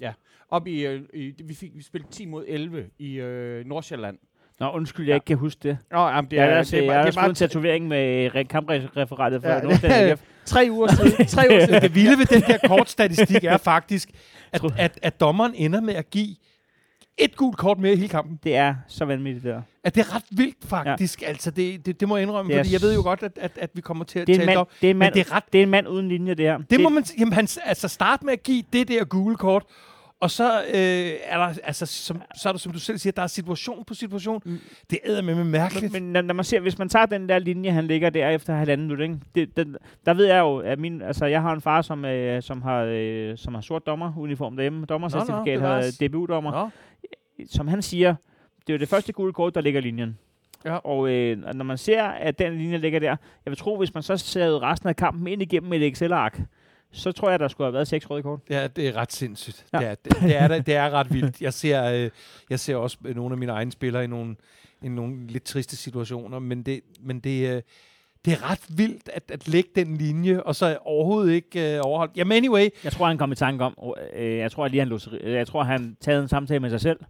S2: ja, op i, øh, i... Vi, fik, vi spillede 10 mod 11 i øh, Nordsjælland.
S3: Nå, undskyld, jeg ikke kan huske det.
S2: Nå, jamen, det
S3: Det er,
S2: er,
S3: jeg,
S2: det er,
S3: jeg
S2: bare,
S3: har
S2: det er
S3: også fået
S2: bare
S3: en tatovering med re- kampreferatet for
S2: Ja,
S3: ja, Nordsjælland
S2: tre uger siden. tre uger siden.
S4: det vilde ved den her kortstatistik er faktisk, at, at, at dommeren ender med at give et gult kort mere i hele kampen.
S3: Det er så vanvittigt der.
S4: At det er ret vildt faktisk. Ja. Altså, det, det, det må jeg indrømme,
S3: Det er
S4: fordi jeg ved jo godt, at, at, at vi kommer til at
S3: Det er
S4: tale
S3: mand,
S4: om.
S3: det er mand,
S4: det er ret
S3: det er en mand uden linje, det her.
S4: Det må man. Jamen, han, altså start med at give det der gule kort, og så øh, er der, altså, som, så er der, som du selv siger, der er situation på situation.
S3: Mm.
S4: Det er med mærkeligt.
S3: Men, men når, man ser, hvis man tager den der linje, han ligger der efter halvanden minut, ikke? Det, den, der ved jeg jo, at min, altså, jeg har en far, som, øh, som, har, øh, som har sort dommeruniform derhjemme, dommercertifikat, har
S4: bevares.
S3: DBU-dommer.
S4: Nå.
S3: Som han siger, det er jo det første gule kort, der ligger i linjen.
S4: Ja.
S3: Og øh, når man ser, at den linje ligger der, jeg vil tro, hvis man så ser resten af kampen ind igennem et Excel-ark, så tror jeg, der skulle have været seks røde kort.
S4: Ja, det er ret sindssygt.
S3: Ja.
S4: Det, er, det, det, er, det er ret vildt. Jeg ser, øh, jeg ser også nogle af mine egne spillere i nogle, i nogle lidt triste situationer, men det, men det, øh, det er ret vildt at, at lægge den linje, og så overhovedet ikke øh, overholdt. Jamen anyway,
S3: Jeg tror, han kom i tanke om, øh, jeg tror, lige han, lå- øh, jeg tror, han taget en samtale med sig selv,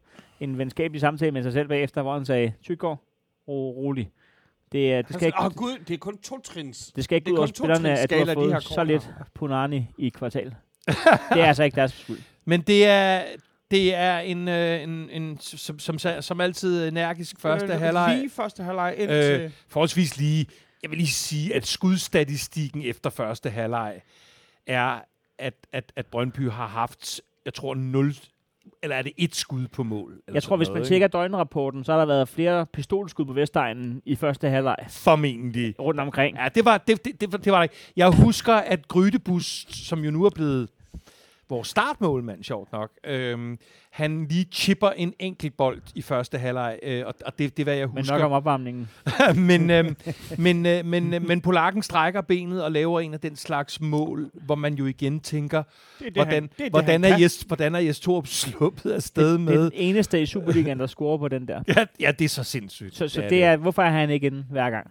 S3: en venskabelig samtale med sig selv bagefter, hvor han sagde, Tyggaard, ro, rolig. Det, er, det, skal ikke,
S2: Åh, gud, det er kun to trins.
S3: det skal ikke
S2: er
S3: ud over
S2: kun to
S3: spillerne, at du har fået så lidt. Punani i kvartal. det er altså ikke deres skyld.
S4: Men det er, det er en, øh, en, en som, som, som altid energisk første
S2: Øh,
S4: halvleg.
S2: Lige første halvleg indtil...
S4: Øh, forholdsvis lige. Jeg vil lige sige, at skudstatistikken efter første halvleg er, at, at, at Brøndby har haft, jeg tror, 0, eller er det et skud på mål? Eller
S3: Jeg tror, hvis
S4: noget,
S3: man
S4: ikke?
S3: tjekker døgnrapporten, så har der været flere pistolskud på Vestegnen i første halvleg
S4: Formentlig.
S3: rundt omkring.
S4: Ja, det var det, det, det, var- det var det. Jeg husker, at Grydebus, som jo nu er blevet vores startmålmand, sjovt nok, øhm, han lige chipper en enkelt bold i første halvleg, øh, og, og det, det er, hvad jeg
S3: Men
S4: husker.
S3: nok om opvarmningen.
S4: men, øhm, men, øh, men, øh, men Polakken strækker benet og laver en af den slags mål, hvor man jo igen tænker,
S2: det er det,
S4: hvordan,
S2: han, det er det,
S4: hvordan, er. Jes, hvordan er Jes Torp sluppet afsted
S3: Det, det er
S4: med?
S3: den eneste i Superligaen, der scorer på den der.
S4: Ja, ja, det er så sindssygt.
S3: Så, så det er, hvorfor er han ikke inde hver gang?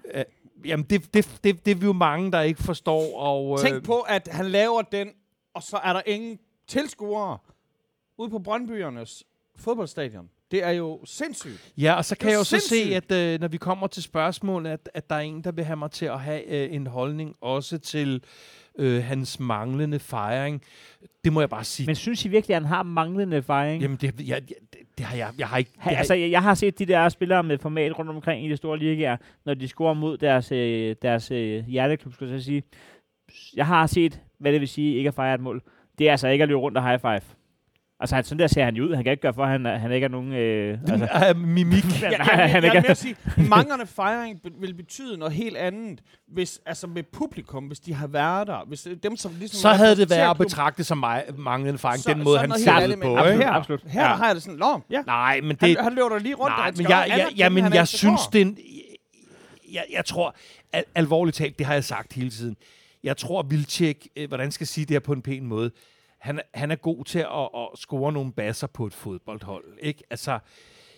S4: Jamen, det, det, det, det er vi jo mange, der ikke forstår. Og, øh,
S2: Tænk på, at han laver den, og så er der ingen tilskuere ude på Brøndbyernes fodboldstadion. Det er jo sindssygt.
S4: Ja, og så kan jeg jo så se, at øh, når vi kommer til spørgsmål, at, at der er en, der vil have mig til at have øh, en holdning også til øh, hans manglende fejring. Det må jeg bare sige.
S3: Men synes I virkelig, at han har manglende fejring?
S4: Jamen, det, jeg, jeg, det, det har jeg, jeg har ikke...
S3: Ha,
S4: det
S3: altså, jeg, jeg har set de der spillere med format rundt omkring i de store ligaer, når de scorer mod deres, øh, deres øh, hjerteklub, skulle jeg så sige. Jeg har set, hvad det vil sige, ikke at fejre et mål. Det er altså ikke at løbe rundt og high five. Altså, han, sådan der ser han jo ud. Han kan ikke gøre for, at han, er- han ikke er nogen... Øh, altså,
S4: øh, mimik.
S2: Jeg,
S3: Nej,
S2: jeg,
S3: han
S2: jeg,
S3: er
S2: jeg
S3: ikke-
S2: vil sige, manglende fejring vil betyde noget helt andet, hvis, altså med publikum, hvis de har været der. Hvis øh, dem, som ligesom
S4: Så havde det været at betragte som mig, manglende fejring,
S2: Så-
S4: den måde, han
S2: andet,
S4: på.
S2: men-
S3: absolut,
S4: ikke?
S2: her-
S3: absolut.
S2: Her der har jeg det sådan, Nå, ja.
S4: Nej, men
S2: Han,
S4: det...
S2: han løber der lige rundt,
S4: Nej,
S2: han
S4: men jeg, jeg,
S2: han er
S4: jeg synes, det er jeg, jeg tror, al, alvorligt talt, det har jeg sagt hele tiden, jeg tror, Vilcek, øh, hvordan skal jeg sige det her på en pæn måde, han, han er god til at, at score nogle basser på et fodboldhold. Ikke? Altså,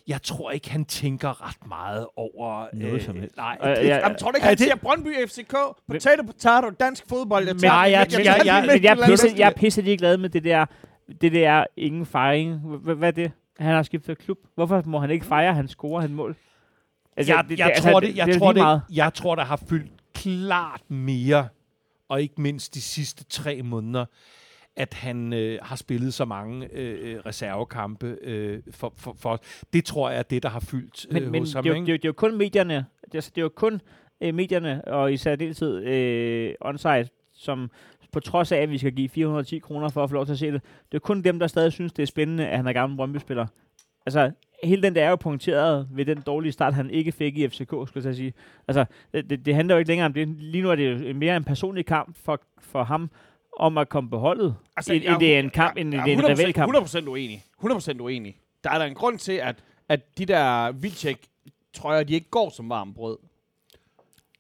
S4: jeg tror ikke, han tænker ret meget over... øh,
S3: Noget som helst.
S4: Nej, det,
S3: jeg-
S2: Jamen, tror ikke, han
S4: det-
S2: siger Brøndby FCK, potato, potato, dansk fodbold. Jeg
S4: Nej, jeg- jeg- jeg- jeg-
S3: jeg pisse, jeg er pisse ligeglad med det der, det der ingen fejring. Hvad er det? Han har skiftet klub. Hvorfor må han ikke fejre, han scorer et mål? Altså,
S4: jeg, jeg,
S3: altså,
S4: tror, det, jeg,
S3: er
S4: tror,
S3: lige meget.
S4: det, jeg tror, der har fyldt klart mere, og ikke mindst de sidste tre måneder, at han øh, har spillet så mange øh, øh, reservekampe øh, for, for, for Det tror jeg er det, der har fyldt øh,
S3: Men, men
S4: hos ham.
S3: det, er jo,
S4: ikke?
S3: det, jo- det er jo kun medierne, det, er, altså, det er jo kun øh, medierne, og i særdeleshed øh, onsite, som på trods af, at vi skal give 410 kroner for at få lov til at se det, det er kun dem, der stadig synes, det er spændende, at han er gammel Brøndby-spiller. Altså, hele den der er jo punkteret ved den dårlige start, han ikke fik i FCK, skulle jeg sige. Altså, det, det, handler jo ikke længere om det. Lige nu er det jo mere en personlig kamp for, for ham, om at komme på holdet, altså, end, end det er en kamp, end det er en
S2: 100%,
S3: rivalkamp.
S2: 100% uenig. 100% uenig. Der er der en grund til, at, at de der Vilcek trøjer, de ikke går som varmt brød.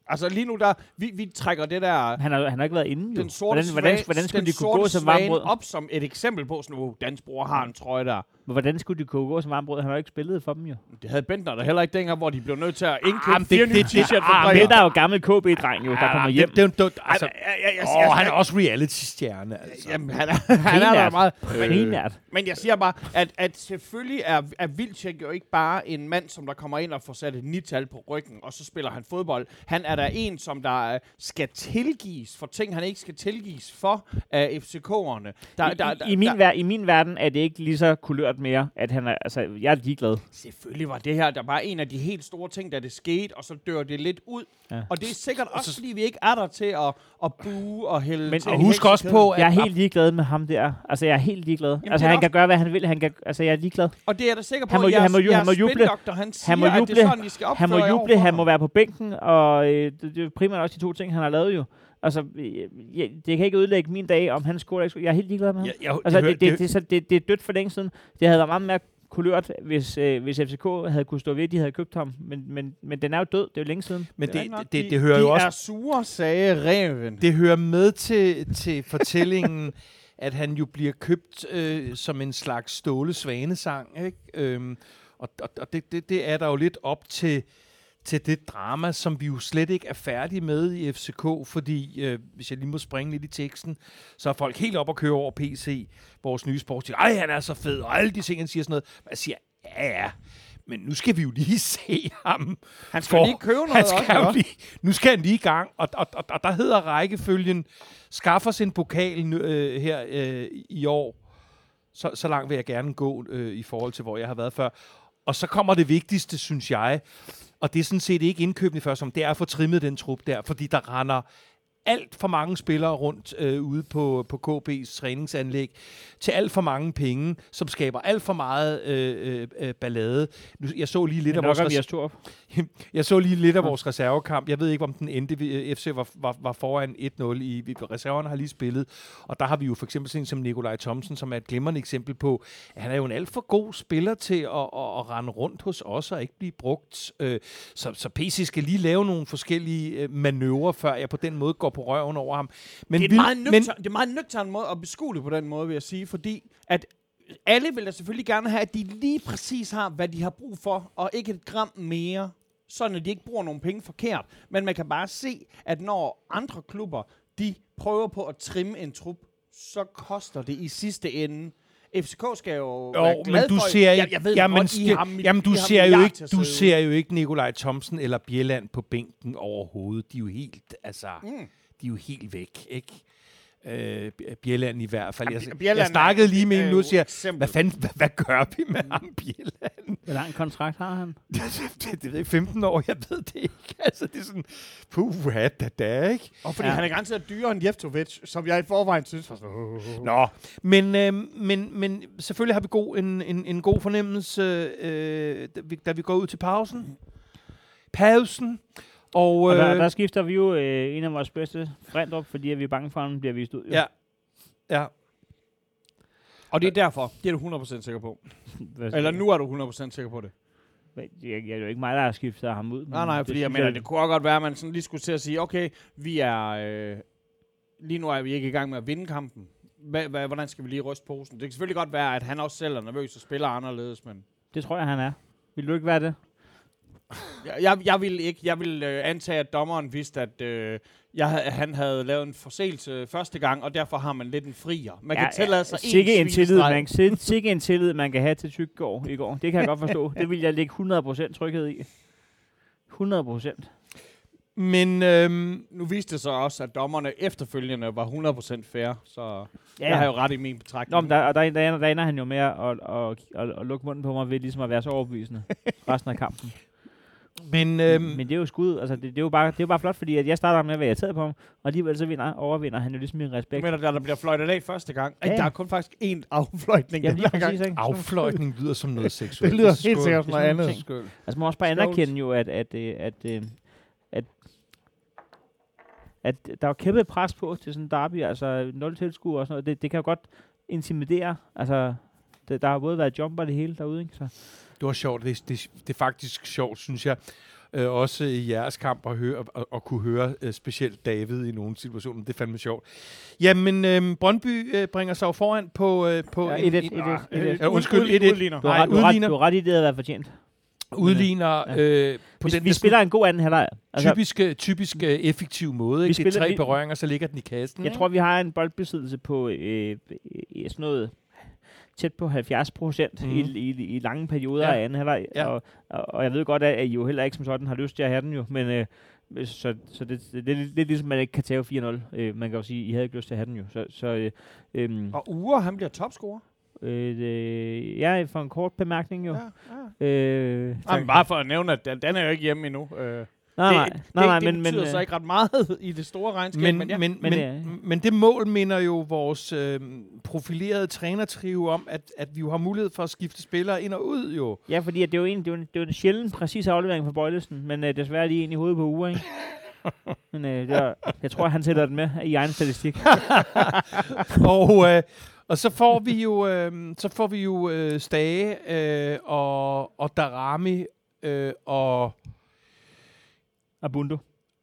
S2: Altså lige nu, der, vi, vi trækker det der,
S3: Han har, han har ikke været inde, jo.
S2: den sorte
S3: hvordan, hvordan, hvordan skulle de kunne gå som varmt brød?
S2: op som et eksempel på, sådan, oh, Dans bror har en trøje der.
S3: Men hvordan skulle de kunne gå som varmt brød? Han har jo ikke spillet for dem, jo.
S2: Det havde Bentner der heller ikke dengang, hvor de blev nødt til at
S4: Ah,
S2: indkøbe
S4: men
S2: fire
S4: det-
S2: nye
S4: det- det-
S2: t-shirt
S4: ah, men
S3: der er jo gammel KB-dreng, jo, der kommer hjem.
S4: Det, det, det, altså, åh, han er også reality-stjerne. Altså.
S2: Jamen, han er, han er der meget.
S3: Primært.
S2: Men jeg siger bare, at, at selvfølgelig er, er Vilcek jo ikke bare en mand, som der kommer ind og får sat et nital på ryggen, og så spiller han fodbold. Han er der en, som der øh, skal tilgives for ting, han ikke skal tilgives for af FCK'erne. Der,
S3: I,
S2: der,
S3: i, i, min ver- I min verden er det ikke lige så kulørt mere, at han er, altså, jeg er ligeglad.
S2: Selvfølgelig var det her, der var en af de helt store ting, da det skete, og så dør det lidt ud.
S3: Ja.
S2: Og det er sikkert også, fordi vi ikke er der til at, at bue og hælde
S3: Men-
S2: til
S3: og
S2: i
S4: husk også på, at
S3: Jeg er helt ligeglad med ham der. Altså, jeg er helt ligeglad.
S2: det
S3: altså, han
S2: også-
S3: kan gøre, hvad han vil. Han kan, altså, jeg er ligeglad.
S2: Og det er da sikker på,
S3: Han må-
S2: at jeres,
S3: han må ju- han må
S2: jeres
S3: juble.
S2: han siger,
S3: Han må
S2: at det
S3: juble.
S2: er sådan, de skal opføre
S3: Han må juble, han må være på bænken, og øh, det, det er primært også de to ting, han har lavet jo. Altså, øh, jeg, det kan ikke ødelægge min dag, om han scorer eller ikke. Jeg er helt ligeglad med ham.
S4: Jeg, jeg,
S3: Altså, det, det, det, det, så det, det er dødt for længe siden. Det havde været meget mere kulørt, hvis, øh, hvis FCK havde kunne stå ved, at de havde købt ham. Men, men, men den er jo død. Det er jo længe siden.
S4: men det, det, det,
S2: De-
S4: det hører
S2: de
S4: jo også
S2: er sure, sagde reven.
S4: det hører med til, til fortællingen, at han jo bliver købt øh, som en slags ståle svanesang. Ikke? Øhm, og og, og det, det, det er der jo lidt op til, til det drama, som vi jo slet ikke er færdige med i FCK, fordi, øh, hvis jeg lige må springe lidt i teksten, så er folk helt op og køre over PC, vores nye sportsdirektør. Ej, han er så fed, og alle de ting, han siger sådan noget. Jeg siger, ja, ja. men nu skal vi jo lige se ham.
S2: Han skal
S4: For-
S2: lige købe noget
S4: Han
S2: også,
S4: skal
S2: ikke?
S4: lige, nu skal han lige i gang, og, og, og, og der hedder rækkefølgen, skaff os en pokal øh, her øh, i år. Så, så langt vil jeg gerne gå øh, i forhold til, hvor jeg har været før. Og så kommer det vigtigste, synes jeg, og det er sådan set ikke indkøbende først om, det er at få trimmet den trup der, fordi der render alt for mange spillere rundt øh, ude på, på KB's træningsanlæg til alt for mange penge, som skaber alt for meget øh, øh, øh, ballade. Nu, jeg så lige lidt af vores res-
S3: op.
S4: jeg så lige lidt af vores reservekamp. Jeg ved ikke, om den endte. Øh, FC var, var, var foran 1-0. I, reserverne har lige spillet. Og der har vi jo for eksempel sådan som Nikolaj Thomsen, som er et glimrende eksempel på, at han er jo en alt for god spiller til at, at, at rende rundt hos os og ikke blive brugt. Øh, Så, så PC skal lige lave nogle forskellige manøvrer, før jeg på den måde går på røven over ham. Men
S2: det, er
S4: vi-
S2: meget
S4: men,
S2: nøgtern, det er en meget nøgtern måde at beskue det på den måde, vil jeg sige, fordi at alle vil da selvfølgelig gerne have, at de lige præcis har, hvad de har brug for, og ikke et gram mere, sådan at de ikke bruger nogle penge forkert. Men man kan bare se, at når andre klubber, de prøver på at trimme en trup, så koster det i sidste ende. FCK skal jo, være
S4: Jo,
S2: glad
S4: men du
S2: for,
S4: ser
S2: jeg,
S4: ikke,
S2: jeg ved
S4: jamen,
S2: godt, I
S4: ske-
S2: har, mi-
S4: jamen, du
S2: I
S4: ser jo ikke, du ser jo ikke Nikolaj Thomsen eller Bjelland på bænken overhovedet. De er jo helt, altså,
S2: Mm.
S4: De er jo helt væk, ikke? Øh, Bjelland i hvert fald. Jeg,
S2: Bjelland
S4: jeg snakkede lige med en nu og siger,
S2: eksempel.
S4: hvad fanden, hvad, hvad gør vi med ham, Bjelland?
S3: Hvor lang kontrakt har han?
S4: det, det, ved jeg, 15 år, jeg ved det ikke. Altså, det er sådan, puh, da, da, ikke?
S2: Og fordi
S3: Ja.
S2: han er garanteret dyrere end Jeftovic, som jeg i forvejen synes var.
S4: Nå, men, øh, men, men selvfølgelig har vi god, en, en, en god fornemmelse, øh, da, vi, da vi går ud til pausen. Pausen. Og,
S3: Og der,
S4: øh,
S3: der skifter vi jo øh, en af vores bedste Frendrup, fordi at vi er bange for, at han bliver vist ud. jo.
S4: ja, ja.
S2: Og det er derfor, det er du 100% sikker på. Eller nu er du 100% sikker på det.
S3: Jeg, jeg, det er jo ikke mig, der har skiftet ham ud.
S2: Nej, nej, fordi jeg mener, det kunne også godt være, at man sådan lige skulle til at sige, okay, vi er... Øh, lige nu er vi ikke i gang med at vinde kampen. Hva, hva, hvordan skal vi lige ryste posen? Det kan selvfølgelig godt være, at han også selv er nervøs og spiller anderledes, men...
S3: Det tror jeg, han er. Vil du ikke være det?
S2: Jeg, jeg, vil ikke. Jeg vil øh, antage, at dommeren vidste, at øh, jeg, han havde lavet en forseelse første gang, og derfor har man lidt en frier. Man kan tillade sig en
S3: sikke en tillid, man, si- sikke en tillid, man kan have til Tyggegård i går. Det kan jeg godt forstå. Det vil jeg lægge 100% tryghed i. 100%.
S4: Men øhm,
S2: Nu viste det sig også, at dommerne efterfølgende var 100% fair, så ja.
S3: Ja,
S2: jeg har jo ret i min betragtning.
S3: Nå, men der, og der, der, ender, der ender han jo med at, at, at, at, at lukke munden på mig ved ligesom at være så overbevisende resten af kampen.
S4: Men,
S3: Øhm. Men det er jo skud, altså det, det, er jo bare, det er jo bare flot, fordi at jeg starter med at være irriteret på ham, og alligevel så vinder, overvinder han jo ligesom min respekt.
S2: mener, der, der bliver fløjtet af første gang. Ej,
S3: Ja.
S2: der er kun faktisk én affløjtning
S3: Jamen
S2: den gang.
S3: præcis, ikke?
S4: affløjtning lyder som noget seksuelt.
S2: Det lyder
S4: Skål.
S2: helt sikkert som noget
S3: Det
S2: andet.
S4: Skål.
S3: Altså man må også bare anerkende jo, at, at, øh, at, at, at, at der var kæmpe pres på til sådan en derby, altså 0 tilskuere og sådan noget. Det, det kan jo godt intimidere. Altså, det, der har både været jumper det hele derude, ikke? Så.
S4: Det var sjovt. Det, det, det er faktisk sjovt, synes jeg. Øh, også i jeres kamp at, høre, at, at kunne høre øh, specielt David i nogle situationer. Det er fandme sjovt. Jamen, øh, Brøndby øh, bringer sig jo foran på... Øh, på
S3: Ja,
S4: en-
S3: 1-1,
S4: en-
S3: 1-1,
S4: ah,
S3: 1-1.
S4: Ja, undskyld,
S2: Udligner.
S4: 1-1.
S2: Udligner.
S3: Du har, ret, du, har ret,
S4: udligner.
S3: du har ret i, det havde været fortjent.
S4: Udligner
S3: Ja.
S4: øh, på
S3: Vi,
S4: den
S3: vi spiller en god anden halvleg. Altså,
S4: typisk, øh, typisk øh, effektiv måde.
S3: Vi
S4: Ikke? Det er
S3: spiller-
S4: tre
S3: vi-
S4: berøringer, så ligger den i kassen.
S3: jeg tror, vi har en boldbesiddelse på øh, øh, sådan noget tæt på 70 procent mm. i, i, i lange perioder
S4: Ja.
S3: af anden halvleg.
S4: Ja.
S3: Og, og, og jeg ved godt, at I jo heller ikke som sådan har lyst til at have den jo, men øh, så, så det, det, det, er lidt- lidt ligesom, man ikke kan tage 4-0. Øh, man kan jo sige, I havde ikke lyst til at have den jo. Så, så øh, øh,
S2: Og Ure, han bliver topscorer.
S3: øh, øh, ja, for en kort bemærkning jo.
S2: Ja, ja.
S3: Øh,
S2: Ej, men bare for at nævne, at den, den er jo ikke hjemme endnu. Øh,
S3: nej, nej,
S2: det,
S3: nej, nej,
S2: det, det
S3: men,
S2: betyder
S3: men,
S2: så
S3: øh,
S2: ikke ret meget i det store regnskab,
S4: Men,
S2: men, ja.
S4: men,
S3: Men
S4: men,
S3: det
S4: men, men det mål minder jo vores øh, profilerede trænertrio om, at, at vi jo har mulighed for at skifte spillere ind og ud jo.
S3: Ja, fordi at det er jo en, det er jo en, det er en sjælden præcis aflevering fra Bøjlesen, men øh, desværre lige ind i hovedet på uger, ikke? men øh, er, jeg tror, han sætter den med i egen statistik.
S4: og, øh, og så får vi jo, øh, så får vi jo øh, Stage øh, og, og Darami øh, og,
S3: Abundo.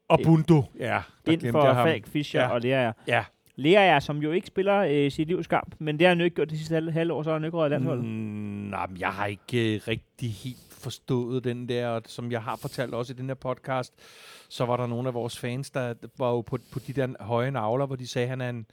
S4: og Bundo. Ja,
S3: Ind for. Falk, Fischer
S4: Ja.
S3: og Lea.
S4: Ja.
S3: Lea er, som jo ikke spiller øh, sit livs kamp, men det har han jo ikke gjort de sidste halve, halve år, så har han ikke røget landsholdet.
S4: Mm, nej, men jeg har ikke øh, rigtig helt forstået den der, og som jeg har fortalt også i den her podcast, så var der nogle af vores fans, der var jo på, på de der høje navler, hvor de sagde, at han er en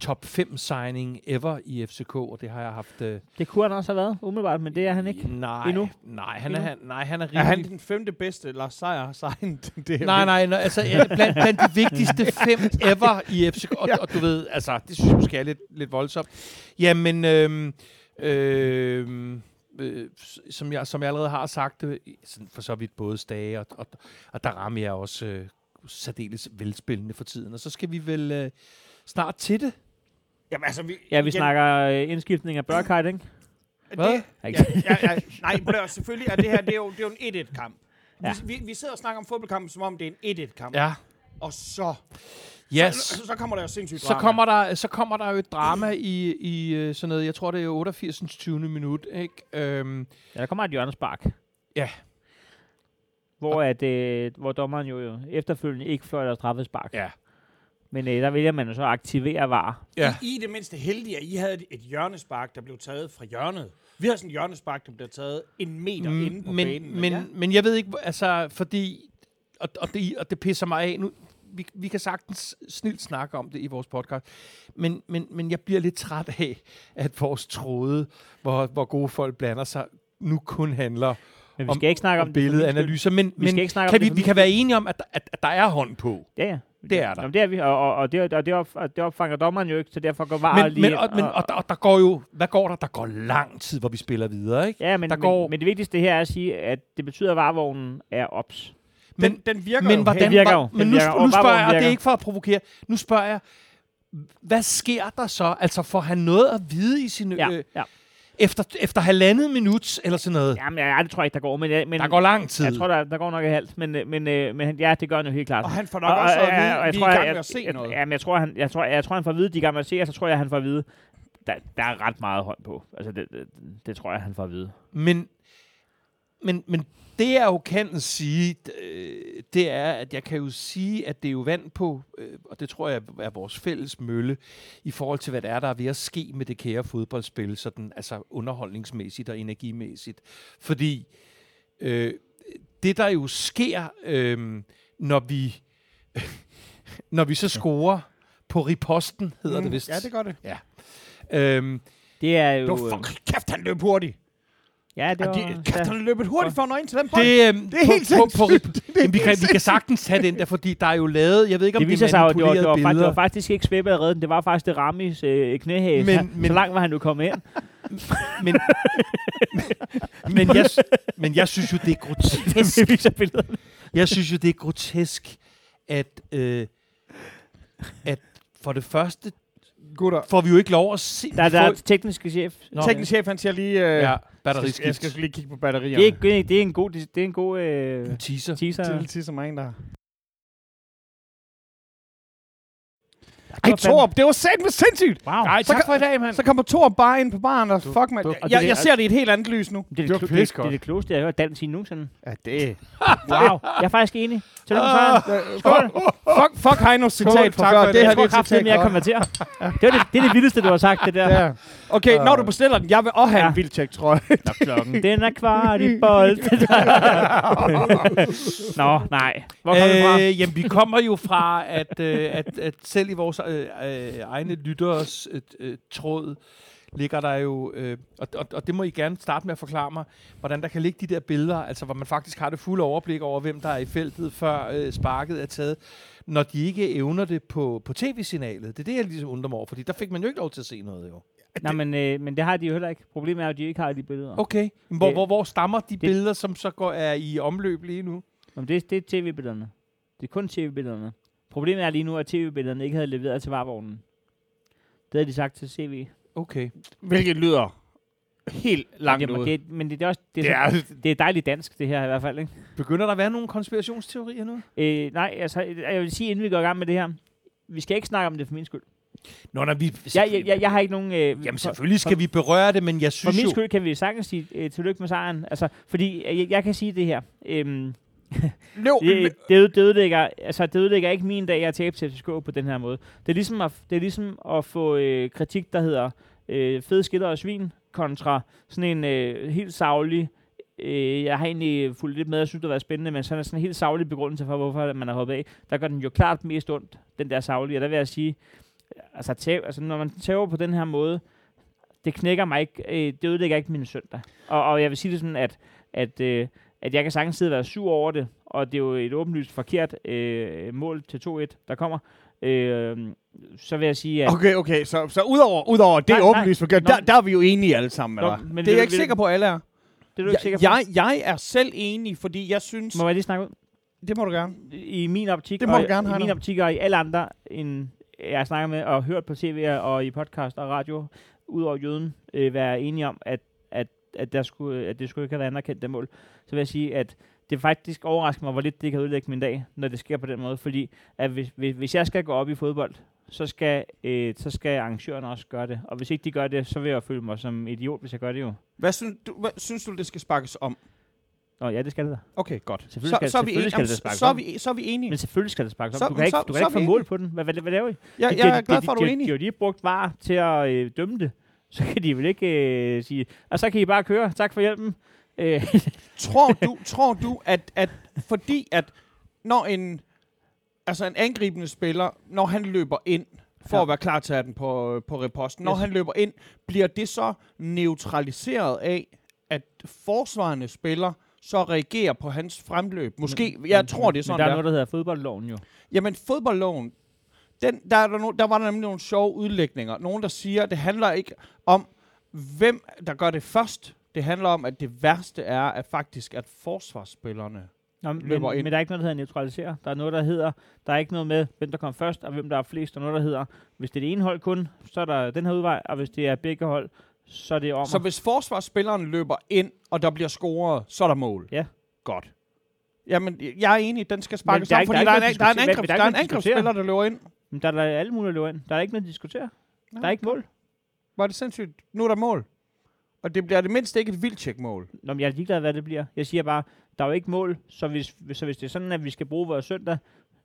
S4: top 5 signing ever i FCK, og det har jeg haft... Øh,
S3: Det kunne han også have været, umiddelbart, men det er han ikke.
S4: Nej,
S3: Endnu?
S4: nej, han er,
S3: Endnu?
S4: han, nej, han er
S2: Er han den femte bedste Lars Seier har signet? Det er
S4: Nej, nej, nej, altså blandt, blandt de vigtigste fem ever i FCK, og,
S2: Ja.
S4: og du ved, altså, det synes jeg måske er lidt, lidt voldsomt. Jamen, øhm, øhm, øh, s- som, jeg, som jeg allerede har sagt, øh, for så vidt både Stage og, og, og der rammer jeg også øh, særdeles velspillende for tiden. Og så skal vi vel øh, snart til det.
S2: Jamen, altså, vi,
S3: Ja, vi
S2: igen,
S3: snakker øh, indskiftning af Børkheit, ikke?
S4: Hvad?
S2: Det, ja, ja, ja, nej, selvfølgelig er det her, det er jo, det er jo en 1-1-kamp.
S3: Ja.
S2: Vi, vi, vi sidder og snakker om fodboldkampen, som om det er en 1-1-kamp.
S4: Ja.
S2: Og så,
S4: Yes.
S2: så, så, så kommer der jo sindssygt
S4: Så
S2: drama.
S4: kommer, der, så kommer der jo et drama i, i øh, sådan noget, jeg tror det er 88. 20. minut, ikke? Øhm,
S3: Ja, der kommer et hjørnespark.
S4: Ja.
S3: Hvor, at, øh, hvor dommeren jo, jo efterfølgende ikke fløjter straffespark.
S4: Ja.
S3: Men øh, der vælger man jo så at aktivere VAR.
S4: ja.
S2: I er det mindste heldige, at I havde et, et hjørnespark, der blev taget fra hjørnet. Vi har sådan et hjørnespark, der blev taget en meter mm, inde på
S4: men,
S2: banen.
S4: Men,
S2: ja.
S4: men jeg ved ikke, altså, fordi, og, og, det, og det pisser mig af, nu, vi, vi kan sagtens snilt snakke om det i vores podcast, men, men, men jeg bliver lidt træt af, at vores tråde, hvor, hvor gode folk blander sig, nu kun handler
S3: Men vi
S4: om,
S3: skal ikke snakke om,
S4: om billedanalyser, men,
S3: Vi skal ikke snakke om
S4: kan
S3: det
S4: vi, vi kan være enige om, at, der- at, at der er hånd på.
S3: Ja, ja.
S4: Det er der.
S3: Jamen, det er vi, og, og, og, det, og det, op, og det opfanger dommeren jo ikke, så derfor går VAR
S4: Men,
S3: lige...
S4: men, og, men, og, der, og der går jo, hvad går der? Der går lang tid, hvor vi spiller videre, ikke?
S3: Ja, men,
S4: der
S3: men,
S4: går-
S3: men det vigtigste her er at sige, at det betyder, at varevognen er ops.
S2: den,
S4: Men,
S2: den virker
S4: men
S2: jo
S4: hvordan,
S3: Den virker jo.
S4: Men
S3: Den
S4: nu, nu
S3: Og
S4: spørger jeg, og det er ikke for at provokere, nu spørger jeg, hvad sker der så? Altså får han noget at vide i sin...
S3: Ja,
S4: Øh,
S3: ja.
S4: Efter, efter halvandet minut, eller sådan noget?
S3: Jamen, ja, det tror jeg ikke, der går. Men, øh, men
S4: Der går lang tid.
S3: Jeg tror, der, der går nok et halvt, men, øh, men, øh, men han- ja, det gør han jo helt klart.
S2: Og han får nok også at vide, at vi er i gang med at se
S3: jeg,
S2: noget.
S3: Ja, men jeg tror, han, jeg, tror, jeg tror, han får at vide, at de er i gang med at se, og så tror jeg, han får at vide, der, der er ret meget hånd på. Altså, det, det, det tror jeg, han får at vide.
S4: Men, men, men det jeg jo kan sige, øh, det er, at jeg kan jo sige, at det er jo vand på, øh, og det tror jeg er vores fælles mølle, i forhold til, hvad der er, der er ved at ske med det kære fodboldspil, sådan, altså underholdningsmæssigt og energimæssigt. Fordi øh, det, der jo sker, øh, når vi når vi så scorer på riposten, hedder det vist.
S2: Mm. Ja, det gør det.
S4: Øhm,
S3: Det er jo...
S2: var fuck, kæft, han løb hurtigt.
S3: Ja, det var...
S2: de, kæft, han løb hurtigt for at nå ind til den bold.
S4: Det, øhm,
S2: Det er helt
S4: på, på, på,
S2: sindssygt. Det
S4: Jamen, vi, kan, vi kan sagtens tage den der, fordi der er jo lavet, jeg ved ikke, om
S3: det
S4: det,
S3: viser
S4: er
S3: sig at det var, det, var, faktisk, det var faktisk ikke Svebbe, der reddede den. Det var faktisk det Ramis øh, knæhæs.
S4: Men-
S3: Men,
S4: men-
S3: så langt var han jo kommet ind.
S4: men, men, jeg, men jeg synes jo, det er grotesk.
S3: det viser billederne.
S4: Jeg synes jo, det er grotesk, at, øh, at for det første
S2: Gutter.
S4: får vi jo ikke lov at se...
S3: Der, der er tekniske chef.
S4: Nå.
S2: Teknisk chef, han siger lige... Øh,
S4: ja, batteriskift.
S2: jeg skal lige kigge på batterierne.
S3: Det er, ikke- det er en god, det er en god øh,
S4: teaser.
S3: teaser.
S2: til, til som en, der... Ej, Torp, det var satme sindssygt!
S3: Wow.
S2: Så
S4: tak
S2: kan-
S4: for i dag, mand.
S2: Så kommer Torp bare ind på baren, og fuck,
S4: du-
S3: og det
S2: Jeg,
S3: er-
S2: jeg ser det i et helt andet lys nu.
S3: Det er
S4: Det
S3: det, det, det, er det klogeste, jeg har hørt dansk sige nogensinde.
S2: Ja, det...
S3: Wow. Jeg er faktisk enig. Tillykke med sejren.
S2: Skål! Fuck, fuck Heinos citat fra før.
S4: for
S2: Det
S3: Jeg
S2: her,
S3: tror
S2: det er
S3: kraftigt, jeg
S2: citat.
S3: konverterer. Det, det, det er det vildeste, du har sagt, det der.
S2: Okay, når du bestiller den, jeg vil også have en vildtjek, jeg.
S3: Klokken, den er kvart i bold. Nå, nej. Hvor kommer?
S4: Øh, jamen, vi kommer jo fra, at, øh, at, at selv i vores øh, øh, egne lytteres øh, øh, tråd, ligger der jo, øh, og, og, og det må I gerne starte med at forklare mig, hvordan der kan ligge de der billeder, altså hvor man faktisk har det fulde overblik over, hvem der er i feltet, før øh, sparket er taget, når de ikke evner det på, på tv-signalet. Det er det, jeg ligesom undrer mig over, fordi der fik man jo ikke lov til at se noget, jo.
S3: Nej, men, øh, men det har de jo heller ikke. Problemet er jo, at de ikke har de billeder.
S4: Okay, men hvor,
S3: Det-
S4: hvor, hvor stammer de
S3: det-
S4: billeder, som så går, er i omløb lige nu?
S3: Jamen, det, det er tv-billederne. Det er kun tv-billederne. Problemet er lige nu, at tv-billederne ikke havde leveret til varevognen. Det havde de sagt til CV.
S4: Okay.
S2: Hvilket lyder helt langt
S3: Jamen,
S2: ude.
S3: det, men det er også det
S2: Det
S3: er,
S2: er,
S3: så, det er dejligt dansk, det her i hvert fald. Ikke?
S4: Begynder der at være nogle konspirationsteorier nu?
S3: Øh, nej, altså, jeg vil sige, inden vi går i gang med det her, vi skal ikke snakke om det for min skyld.
S4: Nå, når vi...
S3: Jeg, jeg, jeg, jeg har ikke nogen... Øh,
S4: Jamen
S3: for,
S4: selvfølgelig skal vi berøre det, men jeg
S3: for
S4: synes
S3: min
S4: jo...
S3: skyld kan vi sagtens sige øh, tillykke med sejren. Altså, fordi øh, jeg, jeg kan sige det her. Øhm,
S2: løb,
S3: det, det, det, ødelægger, altså, det ødelægger ikke min dag at tabe til FCK på den her måde. Det er ligesom at, det er ligesom at få øh, kritik, der hedder øh, fede skiller og svin, kontra sådan en øh, helt savlig, øh, jeg har egentlig fulgt lidt med, jeg synes, det har været spændende, men sådan, sådan en helt savlig begrundelse for, hvorfor man har hoppet af. Der gør den jo klart mest ondt, den der savlige, og der vil jeg sige, altså, tæv, altså, når man tæver på den her måde, det knækker mig ikke, øh, det ødelægger ikke min søndag. Og, og jeg vil sige det sådan, at, at, øh, at jeg kan sagtens sidde og være sur over det, og det er jo et åbenlyst forkert øh, mål til 2-1, der kommer. Øh, så vil jeg sige, at...
S2: Okay, okay, så, så udover, udover det
S3: Nej, nej.
S2: åbenlyst forkert,
S3: Nå.
S2: der, der er vi jo enige alle sammen,
S3: Nå,
S2: eller?
S3: men
S2: Det er jeg ikke
S3: vil-
S2: sikker på, at alle er.
S3: Det er du ikke sikker på?
S2: Jeg, jeg er selv enig, fordi jeg synes...
S3: Må jeg lige snakke ud?
S2: Det må du gerne.
S3: I min optik,
S2: Det må
S3: og,
S2: du gerne,
S3: i min
S2: Heino.
S3: optik og i alle andre, end jeg snakker med og hørt på tv og i podcast og radio, udover jøden, øh, være enige om, at, at, at, der skulle, at det skulle ikke have været anerkendt, det mål. Så vil jeg sige, at det faktisk overrasker mig, hvor lidt det kan ødelægge min dag, når det sker på den måde. Fordi at hvis, hvis, hvis jeg skal gå op i fodbold, så skal, øh, så skal arrangørerne også gøre det. Og hvis ikke de gør det, så vil jeg føle mig som idiot, hvis jeg gør det jo.
S2: Hvad synes du, hvad, synes du det skal sparkes om?
S3: Nå ja, det skal det da.
S2: Okay, godt.
S3: Selvfølgelig
S2: så,
S3: skal-
S2: så, er vi enige,
S3: skal det
S2: så, er
S3: om.
S2: vi, så er vi enige.
S3: Men selvfølgelig skal det sparkes op. Du kan ikke,
S2: så-
S3: du
S2: så
S3: kan ikke få mål på den. Hvad, hvad, hvad laver I?
S2: jeg,
S3: De-
S2: jeg er glad for, at du er enig.
S3: de, har brugt var til at øh, dømme det. Så kan de vel ikke øh, sige, og så kan I bare køre. Tak for hjælpen. Øh,
S2: tror du, tror du at, at fordi at når en, altså en angribende spiller, når han løber ind, for
S3: Ja.
S2: at være klar til at have den på, på reposten, når
S3: Yes.
S2: han løber ind, bliver det så neutraliseret af, at forsvarende spiller så reagerer på hans fremløb. Måske, jeg tror det er sådan
S3: Men der er noget, der hedder fodboldloven jo.
S2: Jamen, fodboldloven, den, der, er der, der var der nemlig nogle sjove udlægninger. Nogen, der siger, at det handler ikke om, hvem der gør det først. Det handler om, at det værste er at faktisk, at forsvarsspillerne...
S3: Nå, men,
S2: Løber ind.
S3: men der er ikke noget, der hedder neutralisere. Der er noget, der hedder, der er ikke noget med, hvem der kommer først, og hvem der er flest. Der er noget, der hedder, hvis det er det ene hold kun, så er der den her udvej, og hvis det er begge hold, så er det om.
S2: Så hvis forsvarsspilleren løber ind, og der bliver scoret, så er der mål?
S3: Ja.
S2: Godt. Jamen, jeg er enig, den skal sparkes
S3: ikke-
S2: fordi
S3: der er
S2: der er, der er der er en
S3: er
S2: angrebsspiller, der løber ind.
S3: Men der er der alle mulige, løber ind. Der er ikke noget at diskutere. Der er ikke mål.
S2: Var det sindssygt? Nu er der mål. Og det bliver det mindste ikke et vildtjek-mål.
S3: Nå, men jeg er ligeglad, hvad det bliver. Jeg siger bare, der er jo ikke mål, så hvis, hvis- så hvis det er sådan, at vi skal bruge vores søndag,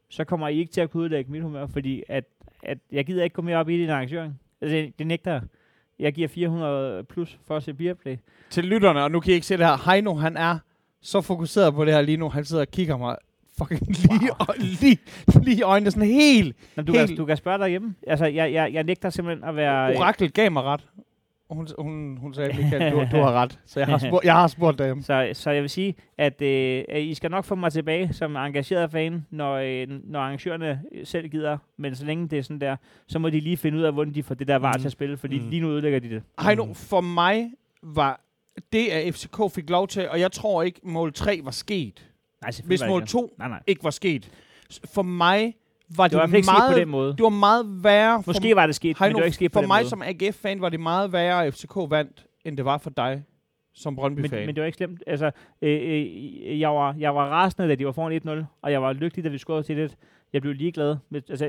S3: så kommer I ikke til at kunne udlægge mit humør, fordi at, at jeg gider ikke gå mere op i din arrangering. Altså, det, det nægter jeg. Jeg giver 400 plus for at se Beerplay.
S2: Til lytterne, og nu kan I ikke se det her. Heino, han er så fokuseret på det her lige nu. Han sidder og kigger mig fucking lige, wow. lige, lige øjnene. Sådan helt
S3: Nå, du, kan,
S2: Helt-
S3: du kan spørge derhjemme. Altså, jeg, jeg, jeg nægter simpelthen at være...
S2: orakel gav mig ret. Hun, hun, hun sagde, Michael, du, du har ret. Så jeg har spurgt, jeg har spurgt derhjemme.
S3: Så, så jeg vil sige, at øh, I skal nok få mig tilbage som engageret fan, når, øh, når arrangørerne selv gider. Men så længe det er sådan der, så må de lige finde ud af, hvordan de får det der var
S4: Mhm.
S3: til at spille, fordi
S4: Mhm.
S3: lige nu ødelægger de det.
S2: Heino, for mig var det, at FCK fik lov til, og jeg tror ikke, mål 3 var sket,
S3: Nej,
S2: hvis mål
S3: ikke
S2: 2
S3: Nej, nej.
S2: ikke var sket. For mig var
S3: Det
S2: det,
S3: var fald ikke på
S2: meget,
S3: den måde.
S2: det var meget værre. for
S3: Måske var det sket, men
S2: Heino,
S3: det var ikke sket på
S2: for mig
S3: måde.
S2: som AGF-fan var det meget værre, at FCK vandt, end det var for dig som Brøndby-fan.
S3: Men, men det var ikke slemt. Altså, øh, øh, jeg, var, jeg var rasende, da de var foran 1-0, og jeg var lykkelig, da vi scorede til det. Jeg blev ligeglad. Men, altså,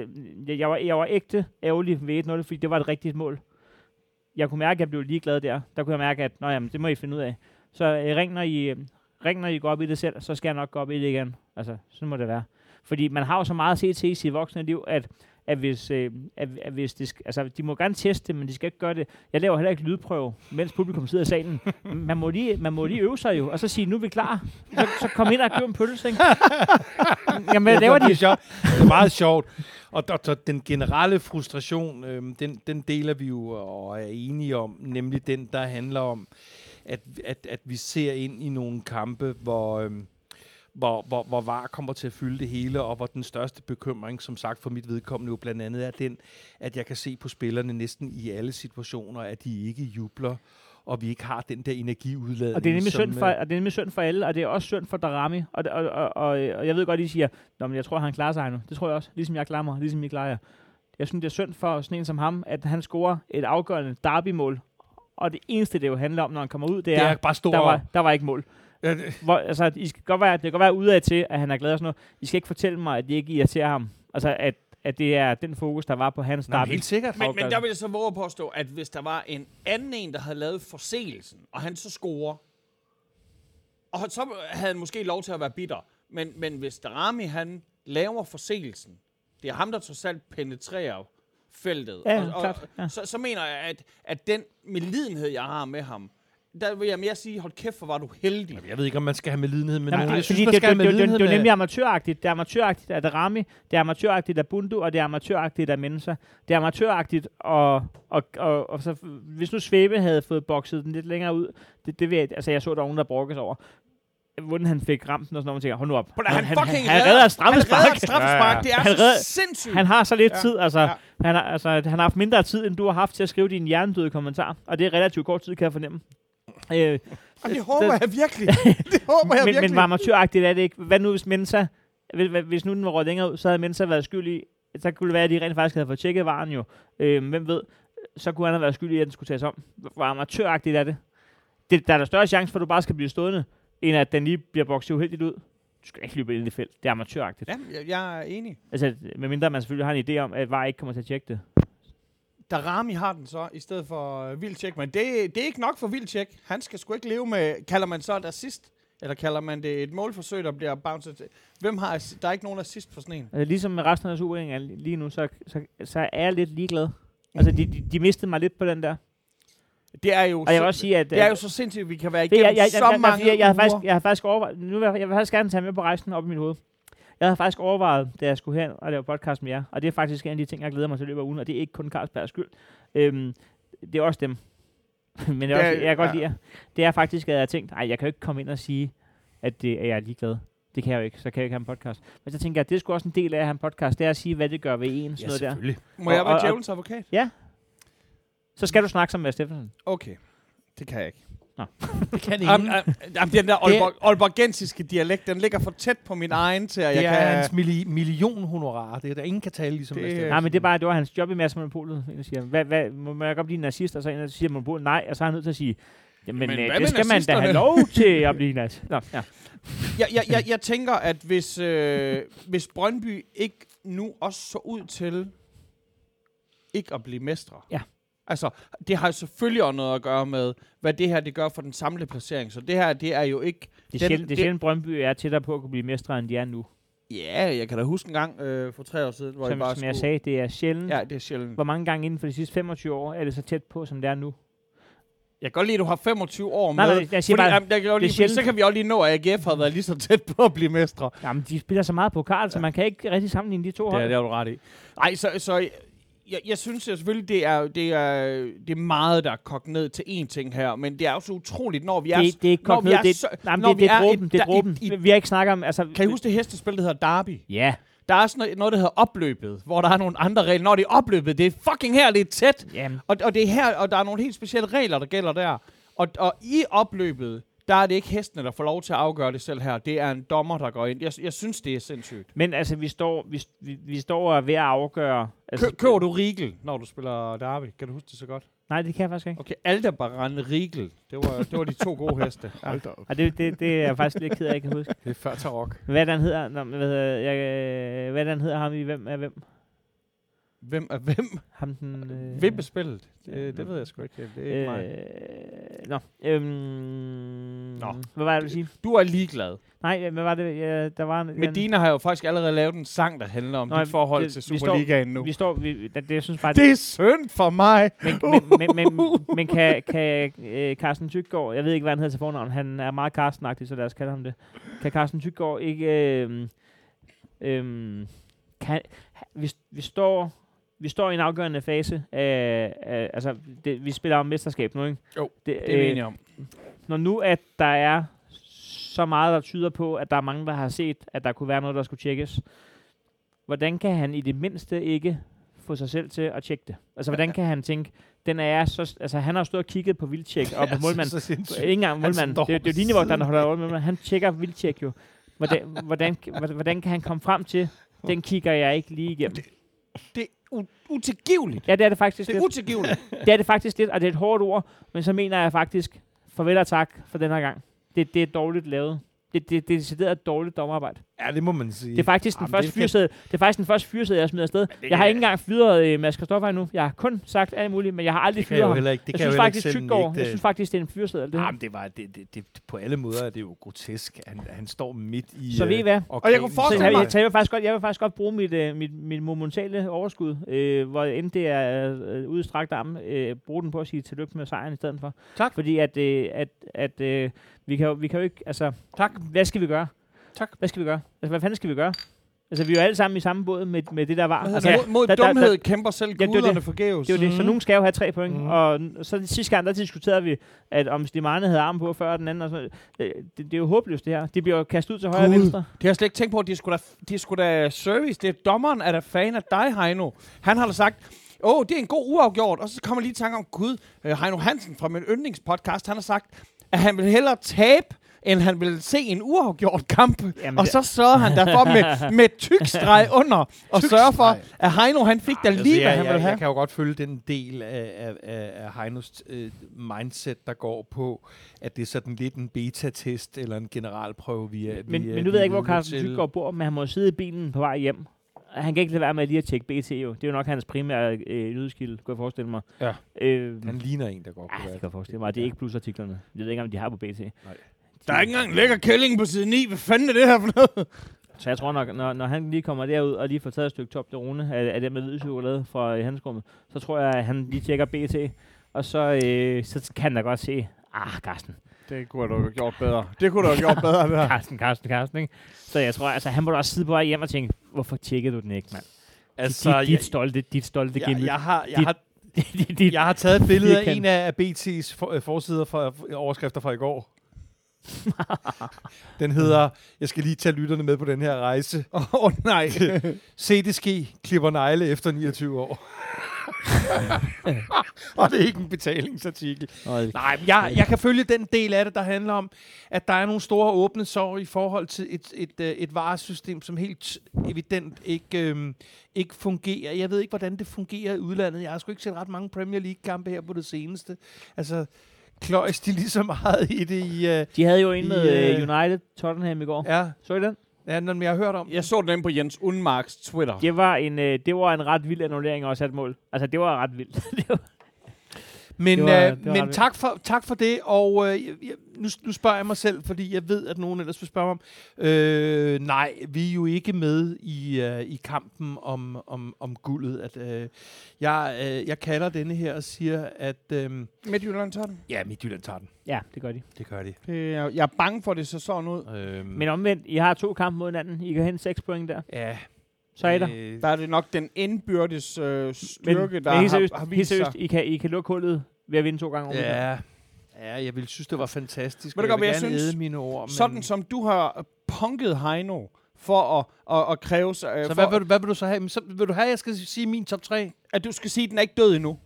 S3: jeg, jeg, var, jeg var ægte ærgerlig ved 1-0, fordi det var et rigtigt mål. Jeg kunne mærke, at jeg blev ligeglad der. Der kunne jeg mærke, at Nå, jamen, det må I finde ud af. Så øh, ring, når I, øh, ring, når I går op i det selv, så skal jeg nok gå op i det igen. Altså, sådan må det være. Fordi man har jo så meget at se til i sit voksne liv, at, at hvis, øh, at, at hvis det altså, de må gerne teste det, men de skal ikke gøre det. Jeg laver heller ikke lydprøve, mens publikum sidder i salen. Man må lige, man må lige øve sig jo, og så sige, nu er vi klar. Så, så kom ind og køb en pølse, ikke? Jamen, hvad laver
S4: det, er
S3: de?
S4: det er meget sjovt. Og, og, og den generelle frustration, øhm, den, den deler vi jo og er enige om, nemlig den, der handler om, at, at, at vi ser ind i nogle kampe, hvor, øhm, hvor, hvor, hvor VAR kommer til at fylde det hele, og hvor den største bekymring, som sagt for mit vedkommende jo blandt andet, er den, at jeg kan se på spillerne næsten i alle situationer, at de ikke jubler, og vi ikke har den der energiudladning.
S3: Og det er nemlig synd for,
S4: øh,
S3: og det er nemlig synd for alle, og det er også synd for Darami. Og, og, og, og, og jeg ved godt, at I siger, Nå, men jeg tror, han klarer sig nu. Det tror jeg også, ligesom jeg klarer mig, ligesom I klarer jer. Jeg synes, det er synd for sådan en som ham, at han scorer et afgørende derby-mål. Og det eneste, det jo handler om, når han kommer ud, det
S4: det
S3: er,
S4: er bare stor...
S3: der, var, der var ikke mål.
S4: Ja, det-
S3: Hvor, altså, I skal godt være, det kan godt være ude af til, at han er glad og sådan noget. I skal ikke fortælle mig, at det ikke irriterer ham. Altså, at, at det er den fokus, der var på hans derby.
S4: helt sikkert.
S2: Men, men der vil jeg så våge at påstå, at hvis der var en anden en, der havde lavet forseelsen, og han så scorer, og så havde han måske lov til at være bitter. Men, men hvis Darami, han laver forseelsen, det er ham, der trods alt penetrerer feltet,
S3: Ja,
S2: og, og,
S3: klart, ja.
S2: Så, så mener jeg, at, at den medlidenhed, jeg har med ham, der vil jeg mere sige, hold kæft, hvor var du heldig.
S4: Jeg ved ikke, om man skal have med lidenhed med nogen.
S3: det,
S4: Jeg synes,
S3: det,
S4: have
S3: det,
S4: med
S3: det, det, det, er nemlig amatøragtigt. Det er amatøragtigt af Rami, det er amatøragtigt af Bundu, og det er amatøragtigt af Mensa. Det er amatøragtigt, og, og, og, og så, hvis nu Svebe havde fået bokset den lidt længere ud, det, det vil jeg, altså jeg så, der var nogen, der brokkes over, hvordan han fik ramt den og sådan noget, man tænker, hold nu op.
S2: Da, han,
S3: han, han, han redder et
S2: Han
S3: straffespark.
S2: redder et straffespark.
S4: Ja, ja.
S2: Det er
S3: Han redder-
S2: sindssygt.
S3: Han har så lidt
S2: Ja.
S3: tid, altså,
S2: Ja.
S3: han har, altså, han har haft mindre tid, end du har haft til at skrive din hjernedøde kommentar, og det er relativt kort tid, kan jeg fornemme. Øh,
S2: Og det håber jeg virkelig. Det håber jeg
S3: men,
S2: virkelig.
S3: men hvor amatøragtigt er det ikke? Hvad nu hvis Mensa, hvis, hvis nu den var råd længere ud, så havde Mensa været skyldig, så kunne det være, at de rent faktisk havde fået tjekket varen jo. Øh, hvem ved, så kunne han have været skyldig at den skulle tages om. Hvor amatøragtigt er det? det? Der er der større chance for, at du bare skal blive stående, end at den lige bliver bokset uheldigt ud. Du skal ikke løbe ind i det felt. Det er amatøragtigt.
S2: Ja, jeg, jeg er enig.
S3: Altså, medmindre man selvfølgelig har en idé om, at VAR ikke kommer til at tjekke det.
S2: Darami har den så, i stedet for uh, Vildtjek. Men det, det er ikke nok for Vildtjek. Han skal sgu ikke leve med... Kalder man så et assist? Eller kalder man det et målforsøg, der bliver bounced? Hvem har... Der er ikke nogen assist på sådan en.
S3: Altså, ligesom med resten af Superligaen lige nu, så, så, så er jeg lidt ligeglad. Altså, de, de, de mistede mig lidt på den der.
S2: Det er jo,
S3: Og jeg
S2: så,
S3: vil også sige, at...
S2: det er jo så sindssygt, at vi kan være igennem
S3: jeg, jeg, jeg,
S2: så
S3: jeg,
S2: mange
S3: jeg, jeg, har faktisk, jeg har faktisk overvejet, nu vil jeg, jeg vil faktisk gerne tage med på rejsen op i mit hoved. Jeg havde faktisk overvejet, da jeg skulle hen og lave podcast med jer, og det er faktisk en af de ting, jeg glæder mig til at løbe af ugen, og det er ikke kun Carlsbergs skyld. Øhm, det er også dem. Men det er
S2: Det
S3: også,
S2: er-
S3: jeg kan godt
S2: ja.
S3: lide jer. Det er faktisk, at jeg har tænkt, nej, jeg kan jo ikke komme ind og sige, at, det, at jeg er ligeglad. Det kan jeg jo ikke, så kan jeg ikke have en podcast. Men så tænker jeg, at det er sgu også en del af at have en podcast, det er at sige, hvad det gør ved en, sådan noget der.
S4: selvfølgelig.
S2: Må jeg
S3: Og-
S2: være
S3: og-
S2: djævelens advokat?
S3: Så skal du snakke som Mads Steffensen.
S2: Okay. Det kan jeg ikke.
S4: Det kan
S2: Am, am, am, den der Aalborg, Aalborgensiske dialekt, den ligger for tæt på min egen til, at
S4: Det
S2: jeg
S4: er
S2: kan...
S4: hans milli- million honorar. Det er der ingen kan tale ligesom
S2: Det-
S4: Steffensen.
S3: Nej, men det er bare, det var hans job i Mads Monopolet. En, der siger, hvad, hvad, må man godt blive nazist? Og så en, der siger Monopolet nej, og så er han nødt til at sige, jamen,
S2: Men
S3: øh,
S2: med
S3: det skal man da have lov til at blive nazist. Nå, ja.
S2: jeg, jeg, jeg, jeg tænker, at hvis, øh, hvis Brøndby ikke nu også så ud til ikke at blive mestre.
S3: Ja.
S2: Altså, det har selvfølgelig også noget at gøre med, hvad det her det gør for den samlede placering. Så det her, det er jo ikke...
S3: Det er
S2: Den-
S3: sjældent, det er sjældent Brøndby er tættere på at kunne blive mestre, end de er nu.
S2: Ja, jeg kan da huske en gang øh, for tre år siden, hvor jeg
S3: Som,
S2: bare
S3: som jeg
S2: skulle-
S3: sagde, det er sjældent.
S2: Ja, det er sjældent.
S3: Hvor mange gange inden for de sidste 25 år er det så tæt på, som det er nu?
S2: Jeg kan godt lide, at du har 25 år
S3: Nej,
S2: med.
S3: nej, jeg siger
S2: fordi,
S3: bare,
S2: jamen, jeg kan godt
S3: det er
S2: lide, fordi så kan vi også lige nå, at AGF havde været lige så tæt på at blive mestre.
S3: Jamen, de spiller så meget pokal, så man kan ikke rigtig sammenligne de to
S2: Det,
S3: hold.
S2: er, det har du ret i. Nej, så, så jeg, jeg synes jo selvfølgelig, det er, det, er, det er meget, der er kogt ned til én ting her, men det er jo så utroligt, når vi er...
S3: det, det er ikke kogt
S2: vi
S3: ned,
S2: er
S3: det,
S2: så-
S3: nej, det,
S2: vi
S3: det er dråben,
S2: et-
S3: det er dråben. Vi har ikke snakket om, altså...
S2: Kan I huske det hestespil, der hedder Derby?
S3: Ja,
S2: Der er sådan noget, der hedder opløbet, hvor der er nogle andre regler. Når det er opløbet, det er fucking her, det er tæt.
S3: jamen,
S2: Og, og det er her, og der er nogle helt specielle regler, der gælder der. Og, og i opløbet, der er det ikke hestene, der får lov til at afgøre det selv her. Det er en dommer, der går ind. Jeg, jeg synes, det er sindssygt.
S3: men altså, vi står, vi, vi, vi står og ved at afgøre... Altså,
S2: Kø, køber du Riegel, når du spiller Derby? Kan du huske det så godt?
S3: Nej, det kan jeg faktisk ikke.
S2: Okay, Aldebaran Riegel. Det var, det var de to gode heste. Ja.
S3: Og det, det, det er jeg faktisk lidt ked af, jeg kan huske.
S4: Det er før Tarok.
S3: Hvad han hedder? Nå, hvad, jeg, øh, hvad han hedder ham i Hvem er hvem?
S2: Hvem er hvem?
S3: Ham den... Øh,
S2: Vippespillet? Det, det ved jeg sgu ikke. Det er ikke mig.
S3: Øh, nå, øhm,
S2: Nå.
S3: Hvad var det, ville sige?
S2: Du er ligeglad.
S3: Nej, øh, hvad var det? Ja, der var en,
S2: Medina har jo faktisk allerede lavet en sang, der handler om
S3: Nå,
S2: dit forhold
S3: det-
S2: til
S3: vi står-
S2: Superligaen nu.
S3: Vi står, vi, det, det, jeg synes bare,
S2: Det er synd for mig.
S3: men, men, men, men, men kan, kan øh, Carsten Tyggaard, jeg ved ikke, hvad han hedder til fornavn, han er meget carsten så lad os kalde ham det. Kan Carsten Tyggaard ikke... Øh, øh, kan, vi, vi, står, vi står i en afgørende fase af... af altså, det, vi spiller om mesterskab nu, ikke?
S2: Jo,
S3: det,
S2: Det er vi enige om.
S3: når nu at der er så meget, der tyder på, at der er mange, der har set, at der kunne være noget, der skulle tjekkes, hvordan kan han i det mindste ikke få sig selv til at tjekke det? Altså, hvordan kan han tænke, den er så... Altså, han har stået og kigget på vildtjek og på målmanden. Ikke engang målmanden. Det, det er jo linjevogteren, der holder øje med. Han tjekker vildtjek jo. Hvordan, hvordan, hvordan, hvordan kan han komme frem til, den kigger jeg ikke lige igennem?
S2: Det er u- utilgiveligt.
S3: Ja, det er det faktisk
S2: Det er
S3: lidt.
S2: utilgiveligt.
S3: Det er det faktisk lidt, og det er et hårdt ord, men så mener jeg faktisk, farvel og tak for den her gang. Det, det er dårligt lavet. Det, det, det er decideret et dårligt dommerarbejde.
S4: Ja, det må man sige.
S3: Det er faktisk den
S4: Jamen,
S3: første
S4: er
S3: fyrsæde, det er faktisk den første fyrsæde, jeg smider afsted. Jeg har ikke engang fyret øh, Mads Christoffer endnu. Jeg har kun sagt alt muligt, men jeg har aldrig fyret ham.
S4: ikke. Det
S3: Jeg
S4: kan
S3: synes
S4: jeg
S3: faktisk,
S4: sende
S3: jeg synes faktisk, det er en fyrsæde. Det.
S4: Jamen, det var, det, det, det, på alle måder er det jo grotesk. Han, han står midt i
S3: Så ved I
S4: øh,
S3: hvad?
S2: Og jeg kunne forestille
S3: jeg,
S2: mig-
S3: jeg, jeg, vil faktisk godt, jeg vil faktisk godt bruge mit, øh, mit, mit momentale overskud, øh, hvor end det er øh, udstrakt arm, øh, bruge den på at sige tillykke med sejren i stedet for.
S4: Tak.
S3: Fordi at, øh, at, at øh, vi, kan jo, vi kan jo ikke, altså,
S4: Tak.
S3: hvad skal vi gøre?
S4: Tak.
S3: Hvad skal vi gøre? Altså, hvad fanden skal vi gøre? Altså, vi er jo alle sammen i samme båd med, med det, der var. Altså,
S2: det? mod, mod
S3: der- der- der-
S2: dumhed kæmper selv
S3: Ja, det er
S2: guderne
S3: det.
S2: forgæves.
S3: det er jo det. Så
S4: Mhm.
S3: nogen skal jo have tre point.
S4: Mhm.
S3: Og så sidste gang, der diskuterede vi, at om Slimane havde arm på før den anden. Og så, det, det, det, er jo håbløst, det her. De bliver kastet ud til højre og venstre.
S2: Det har jeg slet ikke tænkt på. De skulle da, de skulle da service. Det er dommeren, er der fan af dig, Heino. Han har da sagt, åh, oh, det er en god uafgjort. Og så kommer lige i tanke om, gud, øh, Heino Hansen fra min yndlingspodcast, han har sagt, at han vil hellere tabe, end han vil se en uafgjort kamp.
S3: Jamen,
S2: og
S3: det-
S2: så sørger han derfor med, med tyk streg under, og
S4: Tyk
S2: sørger for, at Heino han fik da
S4: Altså,
S2: lige, hvad
S4: jeg,
S2: han
S4: jeg,
S2: ville have.
S4: Jeg kan jo godt følge den del af, af, af, af Heinos øh, mindset, der går på, at det er sådan lidt en beta-test eller en generalprøve, vi er
S3: Men,
S4: vi er-
S3: men nu ved jeg ikke, hvor Carsten
S4: til.
S3: Tyggaard bor, men han må sidde i bilen på vej hjem. Han kan ikke lade være med lige at tjekke BT jo. Det er jo nok hans primære øh, nyhedskilde, kunne jeg forestille mig.
S4: Ja.
S3: Øh,
S4: Han ligner en, der går på
S3: ja, det
S4: det.
S3: kan jeg forestille mig. Det er ikke plusartiklerne. Jeg ved ikke, om de har på BT.
S2: Der er ikke engang lækker kælling på side 9. Hvad fanden er det her for noget?
S3: Så jeg tror nok, når, når han lige kommer derud og lige får taget et stykke top Rune af, af det med hvid chokolade fra øh, handskrummet, så tror jeg, at han lige tjekker BT. Og så, øh, så kan da godt se, ah, Carsten,
S2: Det kunne du have gjort bedre. Det kunne du have gjort bedre, det her.
S3: Carsten, Carsten, Carsten, ikke? Så jeg tror, altså, han må da også sidde på vej hjem og tænke, hvorfor tjekkede du den ikke, mand?
S4: Altså,
S3: dit, dit stolte, dit stolte
S4: jeg,
S3: gemyt.
S4: jeg, har, jeg,
S3: Dit-
S4: har,
S3: dit, dit,
S4: jeg har taget et billede af en af BT's for, øh, forsider fra øh, overskrifter fra i går. Den hedder, jeg skal lige tage lytterne med på den her rejse.
S2: Åh, oh, nej.
S4: Se det ske, klipper negle efter 29 år. og det er ikke en betalingsartikel.
S3: Hold
S4: Nej, men jeg, jeg kan følge den del af det, der handler om, at der er nogle store åbne sår i forhold til et, et, et, et varesystem, som helt evident ikke, øhm, ikke fungerer. Jeg ved ikke, hvordan det fungerer i udlandet. Jeg har sgu ikke set ret mange Premier League-kampe her på det seneste. Altså, kløjs de lige så meget i det i... Uh,
S3: De havde jo en med øh, United Tottenham i går.
S4: ja,
S3: Så I den?
S4: ja, den, jeg har hørt om.
S2: Jeg så den på Jens Unmarks Twitter.
S3: Det var en, øh, det var en ret vild annullering også af et mål. Altså, det var ret vildt. det var,
S4: Men,
S3: Det var-
S4: øh,
S3: det var
S4: men tak, for, tak for det, og øh, jeg, nu, nu spørger jeg mig selv, fordi jeg ved, at nogen ellers vil spørge mig om. Øh, nej, vi er jo ikke med i, øh, i kampen om, om, om guldet. At, øh, jeg, øh, jeg kalder denne her og siger, at øh,
S2: Midtjylland tager den.
S4: ja, Midtjylland tager den.
S3: ja, det gør de.
S4: Det gør de.
S2: Det jeg er bange for, at det så sådan ud.
S4: Øh,
S3: Men omvendt, I har to kampe mod hinanden. I kan hente 6 point der.
S4: ja,
S3: Så er der.
S4: øh,
S2: Der er det nok den indbyrdes øh,
S3: Men,
S2: styrke, der
S3: men helt
S2: har,
S3: seriøst,
S2: har vist sig.
S3: seriøst I, kan, I kan lukke hullet ved at vinde to gange. over hinanden.
S4: ja, ja, jeg ville synes, det var fantastisk. Og
S2: godt, hvad
S4: vil
S2: jeg
S4: gerne
S2: synes?
S4: æde mine ord.
S2: Sådan som du har punket Heino for at, at, at kræve sig, øh,
S4: så
S2: for,
S4: hvad, vil, du- hvad vil du så have? Men Så, vil du have, at jeg skal sige min top 3?
S2: at du skal sige, at den er ikke død endnu.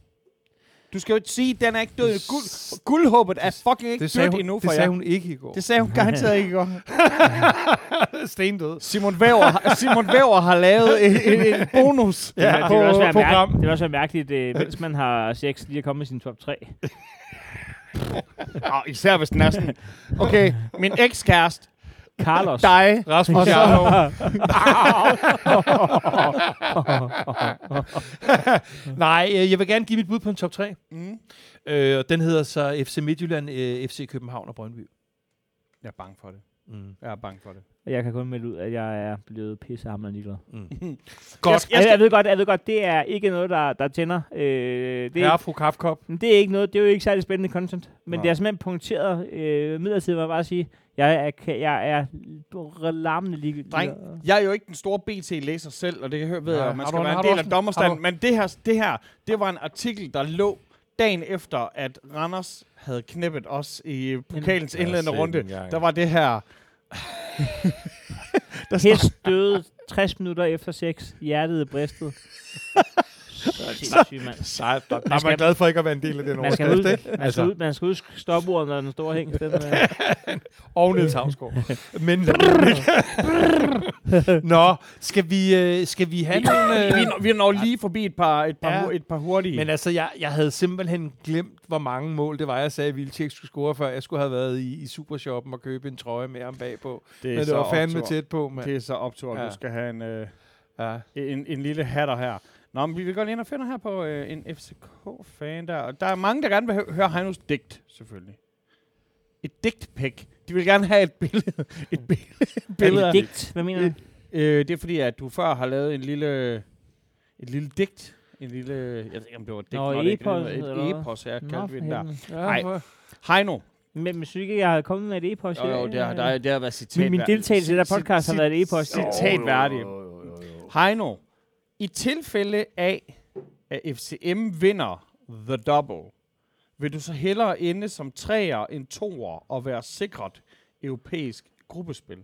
S2: Du skal jo ikke sige, at den er ikke død. Guld, guldhåbet er fucking ikke
S4: Det sagde,
S2: dødt
S4: hun,
S2: endnu
S4: det
S2: for
S4: sagde
S2: jer.
S4: hun ikke i går.
S2: Det sagde hun garanteret ikke i går.
S4: Stendød.
S2: Simon Væver, Simon Væver har lavet en, en, en bonus
S3: Det, vil-
S2: på
S3: det, vil også være
S2: program.
S3: mærkeligt, det vil også være mærkeligt, øh, mens man har sex, lige at komme med sin top 3.
S2: Oh, især hvis den er sådan. Okay, min ekskæreste,
S3: Carlos.
S2: dig,
S4: Rasmus Jarlov. Nej, øh, jeg vil gerne give mit bud på en top 3.
S2: Mm.
S4: Øh, og den hedder så FC Midtjylland, øh, FC København og Brøndby.
S2: Jeg er bange for det.
S4: Mm.
S2: Jeg er bange for det.
S3: Og jeg kan kun melde ud, at jeg er blevet pissehammerende ligeglad.
S4: Mm.
S2: Godt.
S3: Jeg, jeg, ved godt, jeg ved godt, det er ikke noget, der, der tænder. Øh, det, er
S4: fru Kaffekop.
S3: men det er ikke noget, det er jo ikke særlig spændende content. Men
S4: Nej.
S3: det er simpelthen punkteret øh, midlertidigt, må jeg bare sige. Jeg er, jeg er larmende ligeglad.
S2: Dreng, jeg er jo ikke den store BT-læser selv, og det kan høre ved,
S4: Nej,
S2: at man skal
S4: du-
S2: være en del af
S4: en-
S2: dommerstanden. Men det her, det her, det var en artikel, der lå dagen efter, at Randers havde knippet os i pokalens
S4: Ja,
S2: indledende runde. Der var det her... der
S3: Hest døde 60 minutter efter sex. Hjertet i bristet. Sindssygt, mand.
S4: Sejt. Der, er
S3: skal-
S4: man glad for ikke at være en del af den
S3: Man skal, ud,
S4: ikke?
S3: man, skal
S4: Altså,
S3: ud, man skal ud stopordet, når den store hæng. Den,
S4: og Niels Havsgaard. Men Nå, skal vi, øh, skal vi have nogle...
S2: vi,
S4: Øh,
S2: vi når lige forbi et par, et par,
S4: Ja.
S2: et par hurtige.
S4: men altså, jeg, jeg havde simpelthen glemt, hvor mange mål det var, jeg sagde, at Vildtjek skulle score, før jeg skulle have været i, i Supershoppen og købe en trøje med ham bagpå.
S2: det
S4: Men det var fandme
S2: optur.
S4: tæt på, mand.
S2: Det er så optur, at
S4: Ja.
S2: du skal have en, øh,
S4: Ja.
S2: en, en lille hatter her. Nå, men vi vil godt ind og finde her på øh, en FCK-fan der. Og der er mange, der gerne vil hø- høre Heinos digt, selvfølgelig. Et digtpick. De vil gerne have et billede. et billede.
S3: er det digt? Hvad mener du?
S2: Øh, det er fordi, at du før har lavet en lille, et lille digt. En lille, jeg ved ikke, om det var et digt.
S3: Nå,
S2: når det ikke
S3: epos,
S2: er
S3: eller
S2: Et epos,
S3: Nå,
S2: kaldte vi den der.
S3: helvede.
S4: Ja,
S2: Ej.
S4: hvor-
S2: Heino.
S3: Men, men synes ikke, jeg har kommet med et e-post?
S2: Jo, jo, det har, der, det har været citat.
S3: min, min deltagelse i det her podcast har været et e-post.
S2: Citatværdigt. Heino. I tilfælde af, at FCM vinder The Double, vil du så hellere ende som træer end toer og være sikret europæisk gruppespil?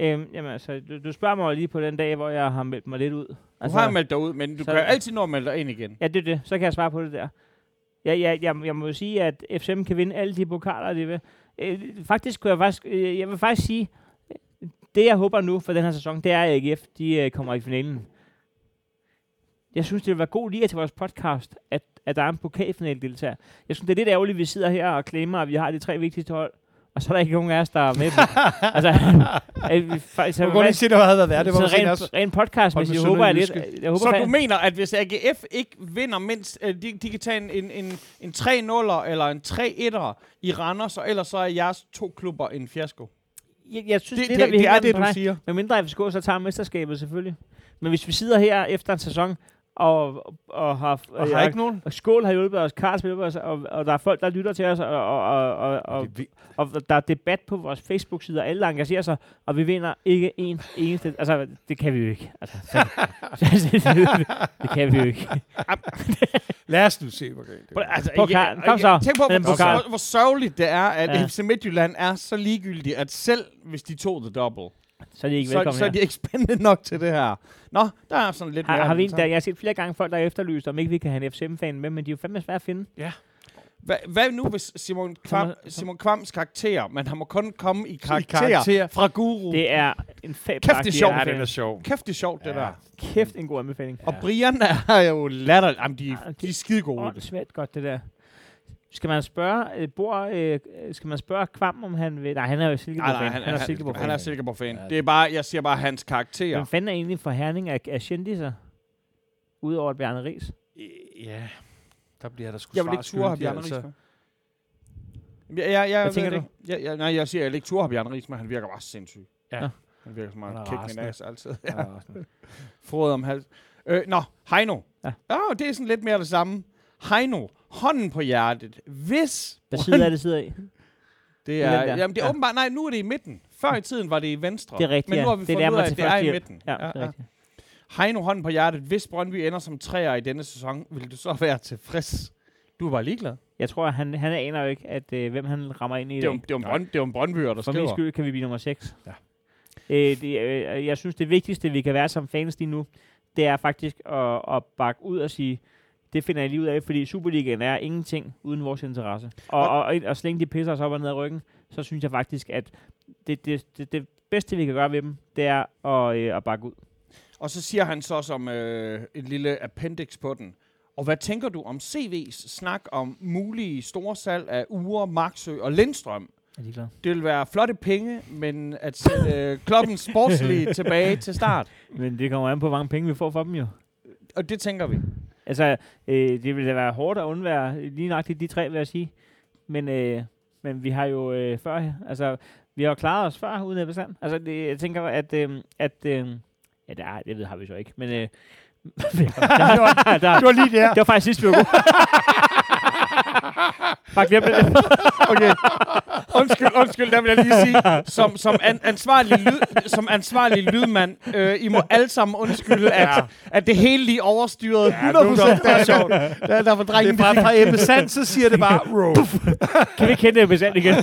S3: Øhm, jamen, altså, du, du spørger mig lige på den dag, hvor jeg har meldt mig lidt ud.
S2: Du
S3: Altså,
S2: har meldt dig ud, men du
S3: så-
S2: kan altid nå at melde dig ind igen.
S3: Ja, det er det. Så kan jeg svare på det der. Jeg, jeg, jeg, jeg må sige, at FCM kan vinde alle de pokaler, de vil. Øh, faktisk kunne jeg faktisk, øh, jeg vil faktisk sige, det jeg håber nu for den her sæson, det er, at AGF de, øh, kommer i finalen. Jeg synes, det vil være god lige til vores podcast, at, at der er en pokalfinale deltager. Jeg synes, det er lidt ærgerligt, at vi sidder her og klemmer, at vi har de tre vigtigste hold, og så er der ikke nogen af os, der er med. altså, øh, vi, faktisk,
S4: Du kan godt lige se, det havde været værd. Det var
S3: rent,
S4: også...
S3: rent podcast,
S4: Hold
S3: hvis
S4: med
S3: jeg håber, jeg lidt. Jeg håber,
S2: Så du mener, at hvis AGF ikke vinder mindst, øh, de, de kan tage en, en, en, en 3-0'er eller en 3-1'er i Randers, og ellers så er jeres to klubber en fiasko?
S3: jeg, jeg synes,
S2: Det,
S3: det,
S2: det,
S3: der
S2: det, det er det, du
S3: dig-
S2: siger.
S3: Med mindre FCK så tager mesterskabet selvfølgelig. Men hvis vi sidder her efter en sæson, og, og har,
S4: Og har ikke nogen?
S3: og Skål har hjulpet os, Karls har hjulpet os, og, og der er folk, der lytter til os, og, og, og, og, og,
S4: Det
S3: og der er debat på vores Facebook-side, og alle engagerer sig, og vi vinder ikke en eneste... Altså, det kan vi jo ikke. Altså, så, det kan vi jo ikke.
S4: Lad os nu se, hvor galt det er.
S2: altså, igen,
S3: Kom så.
S2: Tænk på, hvor, hvor, hvor sørgeligt det er, at
S3: Ja.
S2: ja. FC Midtjylland er så ligegyldig, at selv hvis de tog the double,
S3: Så er de ikke
S2: så,
S3: velkommen
S2: så er
S3: her.
S2: de ikke spændende nok til det her. Nå, der er sådan lidt
S3: Har,
S2: mere.
S3: har vi, der, jeg har set flere gange folk, der har efterlyst, om ikke vi kan have en FCM-fan med, men de er jo fandme svære at finde.
S2: Hvad, hvad nu, hvis Simon, Kvam, Simon Kvams karakter, men han må kun komme i karakter,
S4: karakter.
S2: fra Guru.
S3: Det er en fabelagtig
S2: Kæft, det er sjovt.
S4: Ja, den er sjov.
S2: Kæft, det er sjovt, det
S4: Ja.
S2: der.
S3: Kæft, en god anbefaling.
S2: Og Brian er jo latter. Jamen, de,
S3: Ja,
S2: de er skide gode.
S3: Åh, det er svært godt, det der. Skal man spørge, øh, bor, øh, skal man spørge Kvam, om han vil... Nej, han er jo
S2: Nej,
S3: Silkeborg-fan.
S2: nej, han,
S3: han, er Silkeborg-fan.
S2: han er Silkeborg-fan.
S4: Ja.
S2: Det er bare, jeg siger bare hans karakter.
S3: Hvem fanden er egentlig for herning af, af kendiser? Udover Bjarne Ries.
S4: Ja, der bliver der sgu
S2: Jeg vil ikke ture have Bjarne Ries
S4: altså.
S2: med. Jeg, jeg, jeg,
S3: Hvad tænker
S2: ikke. Jeg, jeg, nej, jeg siger, jeg vil ikke ture have Bjarne Ries med. Han virker bare sindssyg.
S4: Ja.
S2: Han virker som en kick min ass altid.
S4: Ja.
S2: Frode om hals. Øh, nå, Heino.
S3: Ja.
S2: Ja. det er sådan lidt mere det samme. Heino, hånden på hjertet. Hvis...
S3: Hvad side er det sidder i?
S2: Det er,
S3: den
S2: jamen, det er
S3: Ja.
S2: åbenbart... Nej, nu er det i midten. Før i tiden var det i venstre.
S3: Det er rigtigt,
S2: Men nu
S3: ja.
S2: har vi
S3: Det
S2: fundet ud af, at det er i midten.
S3: Ja, det er rigtigt.
S2: Heino, hånden på hjertet. Hvis Brøndby ender som træer i denne sæson, vil du så være tilfreds? Du er bare ligeglad.
S3: Jeg tror, han, han aner jo ikke, at, øh, hvem han rammer ind i
S2: Det er det er Brønd, det er jo Brøndbyer, der
S3: For min
S2: skriver.
S3: skyld kan vi blive nummer 6.
S4: Ja.
S3: Øh, det, øh, jeg synes, det vigtigste, vi kan være som fans lige nu, det er faktisk at, at bakke ud og sige, det finder jeg lige ud af, fordi Superligaen er ingenting uden vores interesse. Og, og, og, og så længe de pisser os op og ned ad ryggen, så synes jeg faktisk, at det, det, det, det bedste, vi kan gøre ved dem, det er at, øh, at bakke ud.
S2: Og så siger han så som øh, en lille appendix på den. Og hvad tænker du om CV's snak om mulige store salg af Ure, Maxø og Lindstrøm?
S3: Er de?
S2: Det vil være flotte penge, men at sætte øh, klubben sportslige tilbage til start.
S3: Men det kommer an på, hvor mange penge vi får for dem jo.
S2: Og det tænker vi.
S3: Altså, øh, det ville da være hårdt at undvære lige nøjagtigt de tre, vil jeg sige. Men, øh, men vi har jo øh, før, altså, vi har jo klaret os før uden bestand. Altså, det, jeg tænker, at, øh, at øh, ja, det, er, det ved har vi så ikke, men øh, der, der, der,
S4: Det var lige der.
S3: det var faktisk sidst, vi var gode. Bare glem det.
S2: Okay. undskyld, undskyld, der vil jeg lige sige, som, som, an, ansvarlig, lyd, som ansvarlig lydmand, øh, I må alle sammen undskylde, at,
S4: Ja.
S2: at det hele lige overstyrede 100%.
S4: Ja, det
S2: det er sjovt. Der, der var
S4: Det
S2: drengen,
S4: er fra, fra Ebbe Sand, så siger det bare, row.
S3: Kan vi kende det bestand igen?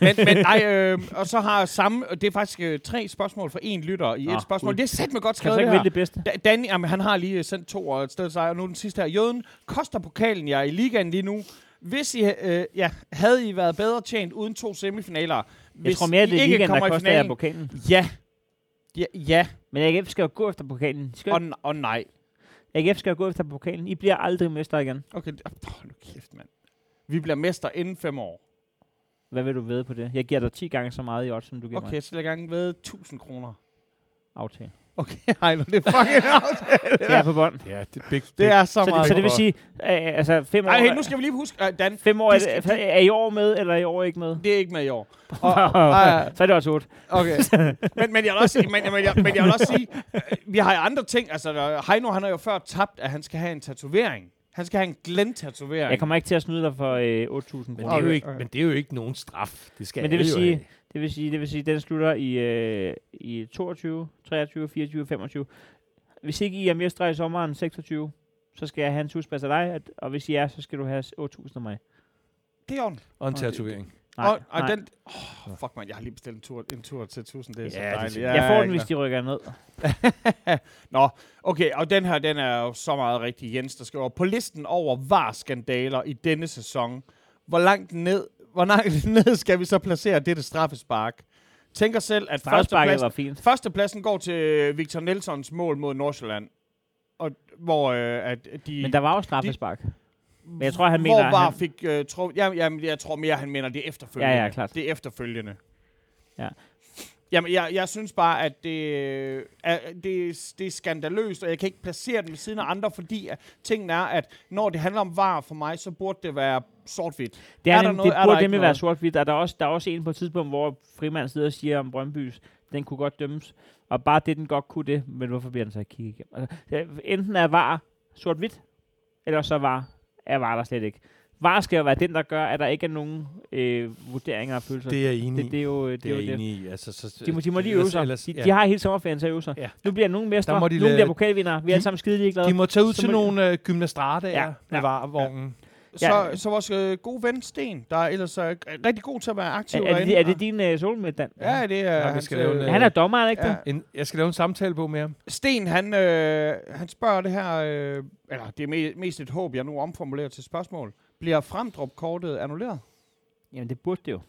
S2: men, men nej, øh, og så har samme, det er faktisk øh, tre spørgsmål for én lytter i et spørgsmål.
S3: cool.
S2: Det er sæt med godt
S3: Kan
S2: skrevet
S3: så
S2: det
S3: ikke
S2: her.
S3: det bedste?
S2: Da- Danny, jamen, han har lige sendt to og et sted sig, og nu den sidste her. Jøden, koster pokalen jer i ligaen lige nu? Hvis I, øh, ja, havde I været bedre tjent uden to semifinaler? Hvis
S3: Jeg tror mere,
S2: I
S3: det er
S2: ikke
S3: der
S2: kommer i
S3: koster jer
S2: finalen?
S3: pokalen.
S2: Ja. Ja, ja
S3: Men AGF skal jo gå efter pokalen. De Skal,
S2: og, n- og nej.
S3: AGF skal jo gå efter pokalen. I bliver aldrig mester igen.
S2: Okay, oh, nu kæft, mand. Vi bliver mester inden fem år.
S3: Hvad vil du ved på det? Jeg giver dig 10 gange så meget i odds, som du giver
S2: Okay,
S3: mig.
S2: så vil jeg gerne ved 1000 kroner.
S3: Aftale.
S2: Okay, ej, nu, det er fucking aftale.
S3: Det er på bånd.
S4: Ja, det er big,
S2: Det er så,
S3: Så,
S2: meget.
S3: det, så det vil sige, øh, altså fem år,
S2: Ej, hey, nu skal vi lige huske, uh, Dan,
S3: fem år er,
S2: skal-
S3: det, er I år med, eller er I år ikke med?
S2: det er ikke med i år. Og, og,
S3: så er det også otte.
S2: Okay. men, men, jeg vil også, sige- men, men, jeg, men jeg vil også sige, øh, vi har andre ting. Altså, Heino, han har jo før tabt, at han skal have en tatovering. Han skal have en Glenn-tatovering.
S3: Jeg kommer ikke til at snyde dig for øh, 8.000
S4: Men det,
S3: kroner.
S4: er jo
S2: Okay,
S4: ikke,
S2: okay.
S4: men det er jo ikke nogen straf. Det skal
S3: Men det vil sige-
S4: have.
S3: Det vil sige, det vil sige, den slutter i, øh, i 22, 23, 24, 25. Hvis ikke I er mestre i sommeren 26, så skal jeg have en tusbas af dig, at- og hvis I er, så skal du have 8.000 af mig.
S2: Det er on.
S4: Og en tatovering.
S3: Nej,
S2: og, og
S3: nej.
S2: den... Oh, fuck, man, jeg har lige bestilt en tur, en tur til 1000. Det er så
S4: Ja, det er
S2: dejligt.
S4: fint.
S3: jeg får den,
S2: ja,
S3: hvis de rykker ned.
S2: Nå, okay, og den her, den er jo så meget rigtig Jens, der skriver, på listen over var-skandaler i denne sæson, hvor langt ned, hvor langt ned skal vi så placere dette straffespark? Tænker selv, at førstepladsen,
S3: var fint.
S2: førstepladsen går til Victor Nelsons mål mod Nordsjælland. Og hvor øh, at de...
S3: Men der var jo straffespark. Men jeg tror, han
S2: hvor
S3: mener,
S2: var
S3: han-
S2: fik øh, tro, jamen, jamen, jeg tror mere, han mener det efterfølgende.
S3: Ja, ja, klart.
S2: Det efterfølgende.
S3: Ja.
S2: Jamen, jeg, jeg synes bare, at det, øh, er, det, det er skandaløst, og jeg kan ikke placere den ved siden af andre, fordi at tingen er, at når det handler om var for mig, så burde det være sort-hvidt.
S3: Det, er
S2: Er der noget-
S3: det burde nemlig være sort-hvidt. Der er der også, der er også en på et tidspunkt, hvor Frimand sidder og siger om Brøndbys, den kunne godt dømmes. Og bare det, den godt kunne det, men hvorfor bliver den så ikke kigget igennem? Altså, enten er var sort-hvidt, eller så var, er var der slet ikke. Var skal jo være den, der gør, at der ikke er nogen øh, vurderinger og følelser.
S4: Det er jeg enig
S3: det, det, er jo, det,
S4: det
S3: er
S4: er
S3: jo
S4: jeg
S3: det.
S4: enig i. Altså, så,
S3: De må, de må lige øve sig.
S4: ellers-
S3: De,
S4: ja.
S3: de har hele sommerferien til at øve sig.
S4: Ja.
S3: Nu bliver nogen mestre, nu
S4: lade-
S3: bliver pokalvindere. Vi er alle sammen skide ligeglade.
S4: De må tage ud
S3: Så
S4: til
S3: må-
S4: nogle øh, gymnastrater
S3: Ja,
S4: ja, med
S3: ja.
S4: varevognen.
S2: Så,
S3: Ja.
S2: så vores øh, gode ven Sten, der er ellers øh, rigtig god til at være aktiv
S3: Er, er, det, er det din uh, solmæt, Dan?
S2: Ja, det er
S4: Ja, vi skal lave en,
S2: øh,
S4: øh,
S3: Han er dommer, er ikke
S2: ja.
S3: det?
S4: En, jeg skal lave en samtale på med ham.
S2: Sten, han, øh, han spørger det her, øh, eller det er me- mest et håb, jeg nu omformulerer til spørgsmål. Bliver Fremdrup-kortet annulleret?
S3: Jamen, det burde det jo.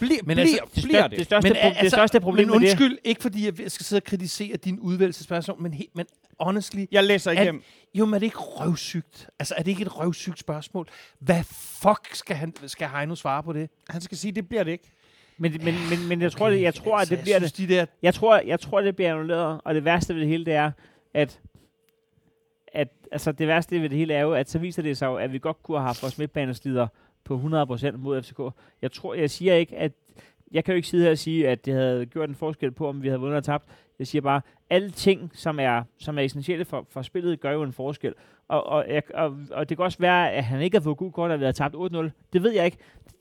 S2: Bliver,
S4: Men
S2: bliver,
S4: altså,
S3: Det,
S2: bliver det?
S3: det, største,
S4: Men,
S3: pro- det største problem
S4: men
S3: med det,
S4: undskyld, ikke fordi jeg skal sidde og kritisere din udvælgelsesperson, men, he, men honestly,
S2: Jeg læser
S4: Er-
S2: igennem.
S4: jo, men er det ikke røvsygt? Altså, er det ikke et røvsygt spørgsmål? Hvad fuck skal, han, skal Heino svare på det?
S2: Han skal sige, det bliver det ikke.
S3: men, men, men, men jeg tror, det, jeg tror at det bliver
S4: jeg
S3: det.
S4: synes, de der
S3: Jeg tror, jeg tror, det bliver annulleret, og det værste ved det hele, det er, at, at altså det værste ved det hele er jo, at så viser det sig jo, at vi godt kunne have haft vores midtbaneslider på 100% mod FCK. Jeg tror, jeg siger ikke, at jeg kan jo ikke sidde her og sige, at det havde gjort en forskel på, om vi havde vundet eller tabt. Jeg siger bare, alle ting, som er, som er essentielle for, for spillet, gør jo en forskel. Og, og, jeg, og, og det kan også være, at han ikke har fået god kort, at vi har tabt 8-0. Det ved jeg ikke.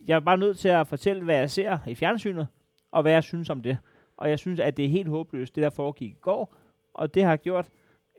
S3: Jeg er bare nødt til at fortælle, hvad jeg ser i fjernsynet, og hvad jeg synes om det. Og jeg synes, at det er helt håbløst, det der foregik i går. Og det har gjort,